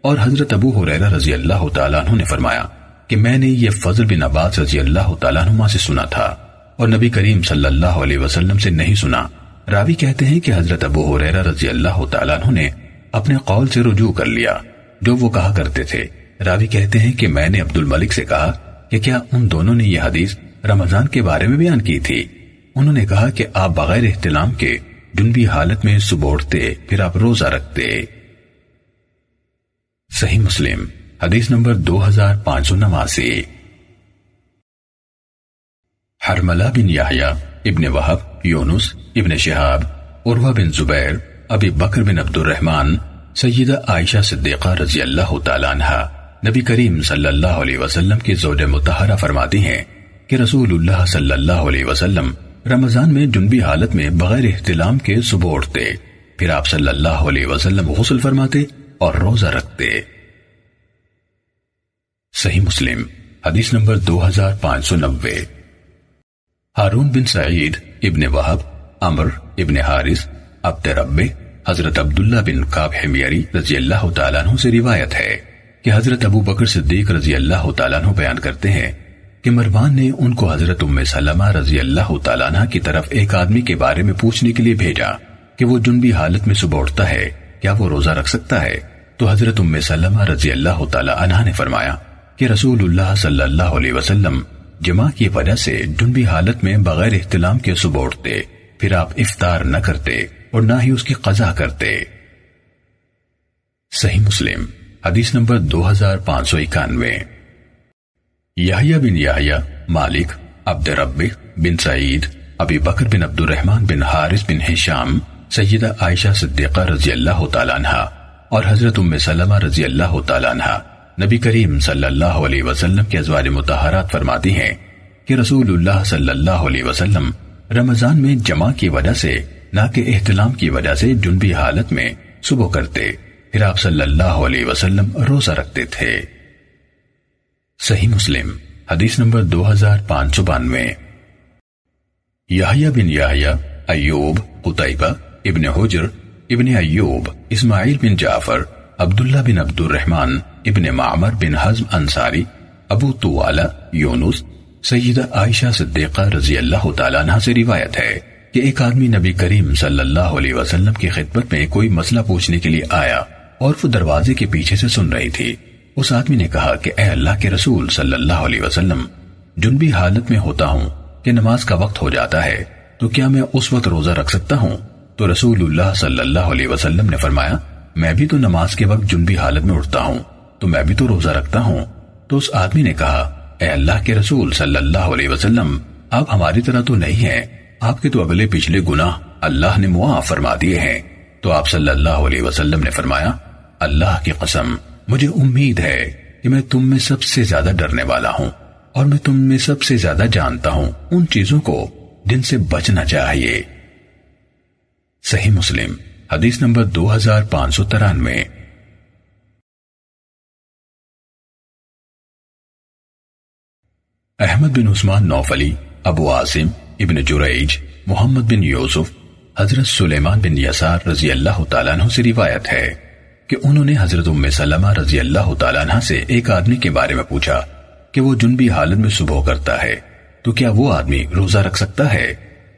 اور حضرت ابو حریرہ رضی اللہ تعالیٰ عنہ نے فرمایا کہ میں نے یہ فضل بن عباس رضی اللہ تعالیٰ عنہ سے سنا تھا۔ اور نبی کریم صلی اللہ علیہ وسلم سے نہیں سنا۔ راوی کہتے ہیں کہ حضرت ابو حریرہ رضی اللہ تعالیٰ عنہ نے اپنے قول سے رجوع کر لیا، جو وہ کہا کرتے تھے۔ راوی کہتے ہیں کہ میں نے عبد الملک سے کہا کہ کیا ان دونوں نے یہ حدیث رمضان کے بارے میں بیان کی تھی؟ انہوں نے کہا کہ آپ بغیر احتلام کے جنبی حالت میں سبوڑتے پھر آپ روزہ رکھتے۔ صحیح مسلم، حدیث نمبر دو ہزار پانچ سو نواسی۔ حرملہ بن یحییٰ، ابن وحب یونس، ابن شہاب، عروہ بن زبیر، ابی بکر بن عبد الرحمن سیدہ عائشہ صدیقہ رضی اللہ تعالیٰ عنہ نبی کریم صلی اللہ علیہ وسلم کی زوج متحرہ فرماتی ہیں کہ رسول اللہ صلی اللہ علیہ وسلم رمضان میں جنبی حالت میں بغیر احتلام کے صبح اٹھتے، پھر آپ صلی اللہ علیہ وسلم غسل فرماتے اور روزہ رکھتے۔ صحیح مسلم، حدیث نمبر دو ہزار پانچ سو نبے ہارون بن سعید ابن وحب امر ابن حارث، عبد رب، حضرت عبداللہ بن کاب حمیری رضی اللہ تعالیٰ عنہ سے روایت ہے کہ حضرت ابو بکر صدیق رضی اللہ تعالیٰ عنہ بیان کرتے ہیں کہ مروان نے ان کو حضرت ام سلمہ رضی اللہ تعالیٰ عنہ کی طرف ایک آدمی کے بارے میں پوچھنے کے لیے بھیجا کہ وہ جنبی حالت میں صبح اٹھتا ہے، کیا وہ روزہ رکھ سکتا ہے؟ تو حضرت ام سلمہ رضی اللہ تعالیٰ عنہ نے فرمایا کہ رسول اللہ صلی اللہ علیہ وسلم جمع کی وجہ سے جنبی حالت میں بغیر احتلام کے صبح اٹھتے، پھر آپ افطار نہ کرتے اور نہ ہی اس کی قضا کرتے۔ صحیح مسلم، حدیث نمبر دو ہزار پانچ سو اکانوے۔ یحییٰ بن یحییٰ، مالک عبد رب بن سعید، ابی بکر بن عبد الرحمن بن حارث بن حشام سیدہ عائشہ صدیقہ رضی اللہ تعالیٰ عنہ اور حضرت ام سلمہ رضی اللہ تعالیٰ عنہ۔ نبی کریم صلی اللہ علیہ وسلم کے ازواج متحرات فرماتی ہیں کہ رسول اللہ صلی اللہ علیہ وسلم رمضان میں جمع کی وجہ سے، نہ کہ احتلام کی وجہ سے جنبی حالت میں صبح کرتے، پھر آپ صلی اللہ علیہ وسلم روزہ رکھتے تھے۔ صحیح مسلم، حدیث نمبر دو ہزار پانچ سو بانوے۔ بن یحییٰ، ایوب قطعبہ ابن حجر، ابن ایوب، اسماعیل بن جعفر، عبداللہ بن عبد الرحمن ابن معمر بن حزم انصاری، ابو طوالا یونس، سیدہ عائشہ صدیقہ رضی اللہ تعالیٰ عنہ سے روایت ہے کہ ایک آدمی نبی کریم صلی اللہ علیہ وسلم کی خدمت میں کوئی مسئلہ پوچھنے کے لیے آیا اور وہ دروازے کے پیچھے سے سن رہی تھی۔ اس آدمی نے کہا کہ اے اللہ کے رسول صلی اللہ علیہ وسلم جنبی حالت میں ہوتا ہوں کہ نماز کا وقت ہو جاتا ہے، تو کیا میں اس وقت روزہ رکھ سکتا ہوں؟ تو رسول اللہ صلی اللہ علیہ وسلم نے فرمایا، میں بھی تو نماز کے وقت جنبی حالت میں اٹھتا ہوں، تو میں بھی تو روزہ رکھتا ہوں۔ تو اس آدمی نے کہا، اے اللہ کے رسول صلی اللہ علیہ وسلم، آپ ہماری طرح تو نہیں ہیں، آپ کے تو اگلے پچھلے گناہ اللہ نے معاف فرما دیے ہیں۔ تو آپ صلی اللہ علیہ وسلم نے فرمایا، اللہ کی قسم مجھے امید ہے کہ میں تم میں سب سے زیادہ ڈرنے والا ہوں اور میں تم میں سب سے زیادہ جانتا ہوں ان چیزوں کو جن سے بچنا چاہیے۔ صحیح مسلم، حدیث نمبر دو ہزار پانچ سو ترانوے۔ احمد بن عثمان نوفلی، ابو عاصم، ابن جریج، محمد بن یوسف، حضرت سلیمان بن یسار رضی اللہ تعالیٰ عنہ سے روایت ہے۔ کہ انہوں نے حضرت ام سلمہ رضی اللہ تعالیٰ عنہ سے ایک آدمی کے بارے میں پوچھا کہ وہ جنبی حالت میں صبح کرتا ہے، تو کیا وہ آدمی روزہ رکھ سکتا ہے؟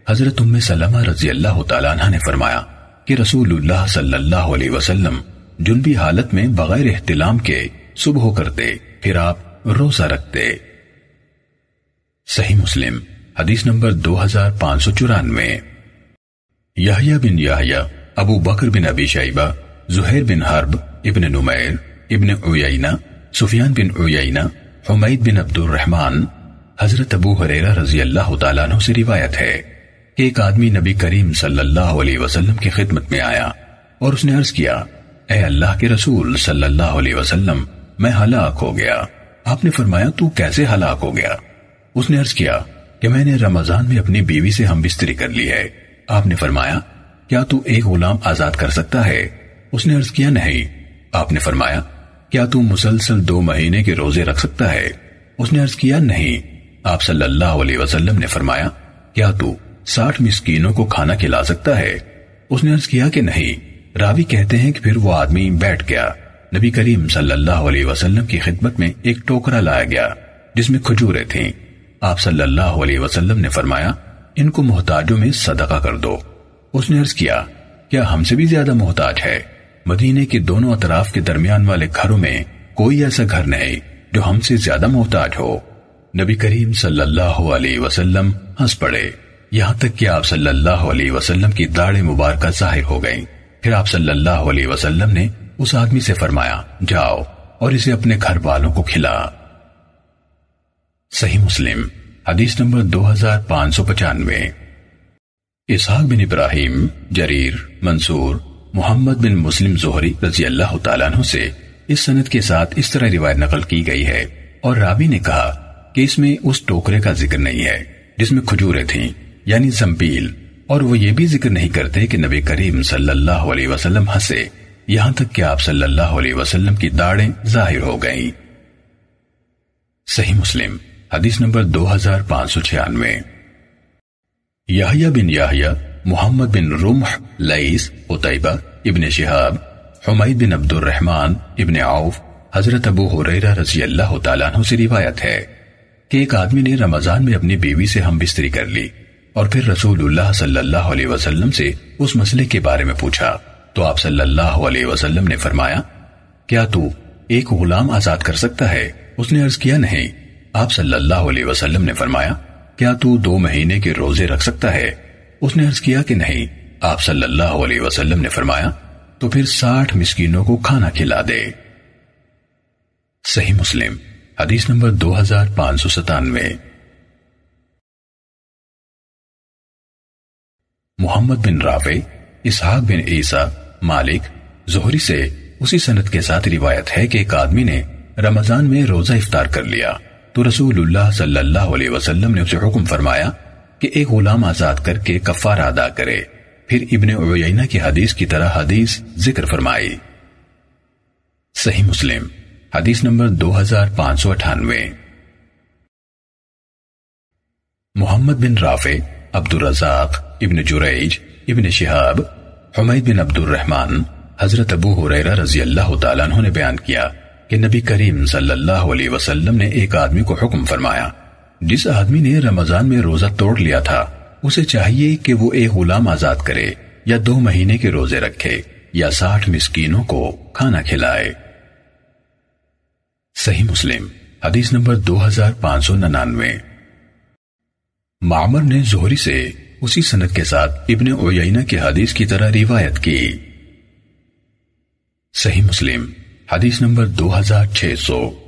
حضرت ام سلمہ رضی اللہ تعالیٰ عنہ نے فرمایا کہ رسول اللہ صلی اللہ علیہ وسلم جنبی حالت میں بغیر احتلام کے صبح کرتے، پھر آپ روزہ رکھتے۔ صحیح مسلم، حدیث نمبر دو ہزار پانچ سو چورانوے۔ یحییٰ بن یحییٰ، ابو بکر بن ابی شیبہ زہیر بن حرب ابن نمیر، ابن عیینہ، سفیان بن عیینہ، حمید بن عبد الرحمن حضرت ابو حریرہ رضی اللہ تعالیٰ عنہ سے روایت ہے کہ ایک آدمی نبی کریم صلی اللہ علیہ وسلم کی خدمت میں آیا اور اس نے عرض کیا، اے اللہ کے رسول صلی اللہ علیہ وسلم، میں ہلاک ہو گیا۔ آپ نے فرمایا، تو کیسے ہلاک ہو گیا؟ اس نے عرض کیا، کہ میں نے رمضان میں اپنی بیوی سے ہم بستری کر لی ہے۔ آپ نے فرمایا، کیا تو ایک غلام آزاد کر سکتا ہے؟ اس نے عرض کیا، نہیں، آپ نے فرمایا، کیا تو مسلسل دو مہینے کے روزے رکھ سکتا ہے؟ اس نے عرض کیا، نہیں، آپ صلی اللہ علیہ وسلم نے فرمایا، کیا تو ساٹھ مسکینوں کو کھانا کھلا سکتا ہے؟ اس نے عرض کیا کہ نہیں، راوی کہتے ہیں کہ پھر وہ آدمی بیٹھ گیا۔ نبی کریم صلی اللہ علیہ وسلم کی خدمت میں ایک ٹوکرا لایا گیا، جس میں کھجورے تھیں۔ آپ صلی اللہ علیہ وسلم نے فرمایا، ان کو محتاجوں میں صدقہ کر دو۔ اس نے عرض کیا کیا ہم سے بھی زیادہ محتاج ہے؟ مدینے کے دونوں اطراف کے درمیان والے گھروں میں کوئی ایسا گھر نہیں جو ہم سے زیادہ محتاج ہو۔ نبی کریم صلی اللہ علیہ وسلم ہنس پڑے۔ یہاں تک کہ آپ صلی اللہ علیہ وسلم کی داڑھ مبارکہ ظاہر ہو گئیں۔ پھر آپ صلی اللہ علیہ وسلم نے اس آدمی سے فرمایا، جاؤ اور اسے اپنے گھر والوں کو کھلا۔ صحیح مسلم، حدیث نمبر دو ہزار پانچ سو پچانوے۔ اسحاق بن ابراہیم، جریر، منصور محمد بن مسلم زہری رضی اللہ تعالیٰ عنہ سے اس سنت کے ساتھ اس طرح روایت نقل کی گئی ہے۔ اور رابی نے کہا کہ اس میں اس ٹوکرے کا ذکر نہیں ہے جس میں کھجورے تھیں یعنی زمبیل۔ اور وہ یہ بھی ذکر نہیں کرتے کہ نبی کریم صلی اللہ علیہ وسلم ہنسے۔ یہاں تک کہ آپ صلی اللہ علیہ وسلم کی داڑیں ظاہر ہو گئیں۔ صحیح مسلم، حدیث نمبر دو ہزار پانچ سو چھیانوے۔ یحییٰ بن یحییٰ محمد بن رمح، لئیس اتیبہ ابن شہاب، حمید بن عبد الرحمن ابن عوف، حضرت ابو حریرہ رضی اللہ تعالیٰ عنہ سے روایت ہے کہ ایک آدمی نے رمضان میں اپنی بیوی سے ہم بستری کر لی اور پھر رسول اللہ صلی اللہ علیہ وسلم سے اس مسئلے کے بارے میں پوچھا۔ تو آپ صلی اللہ علیہ وسلم نے فرمایا، کیا تو ایک غلام آزاد کر سکتا ہے؟ اس نے عرض کیا، نہیں۔ آپ صلی اللہ علیہ وسلم نے فرمایا، کیا تو دو مہینے کے روزے رکھ سکتا ہے؟ اس نے عرض کیا کہ نہیں، آپ صلی اللہ علیہ وسلم نے فرمایا، تو پھر ساٹھ مسکینوں کو کھانا کھلا دے۔ صحیح مسلم، حدیث نمبر دو ہزار پانچ سو ستانوے۔ محمد بن رافع، اسحاق بن عیسیٰ، مالک، زہری سے اسی سنت کے ساتھ روایت ہے کہ ایک آدمی نے رمضان میں روزہ افطار کر لیا۔ تو رسول اللہ صلی اللہ علیہ وسلم نے اسے حکم فرمایا کہ ایک غلام آزاد کر کے کفار ادا کرے۔ پھر ابن عیینہ کی حدیث کی طرح حدیث ذکر فرمائی۔ صحیح مسلم، حدیث نمبر دو ہزار پانچ سو اٹھانوے۔ محمد بن رافع عبد الرزاق ابن جریج، ابن شہاب، حمید بن عبد الرحمن حضرت ابو حریرہ رضی اللہ تعالیٰ عنہ نے بیان کیا کہ نبی کریم صلی اللہ علیہ وسلم نے ایک آدمی کو حکم فرمایا۔ جس آدمی نے رمضان میں روزہ توڑ لیا تھا، اسے چاہیے کہ وہ ایک غلام آزاد کرے یا دو مہینے کے روزے رکھے یا ساٹھ مسکینوں کو کھانا کھلائے۔ صحیح مسلم، حدیث نمبر دو ہزار پانچ سو ننانوے۔ معمر نے زہری سے اسی سنت کے ساتھ ابن اویینہ کی حدیث کی طرح روایت کی۔ صحیح مسلم، حدیث نمبر دو ہزار چھ سو۔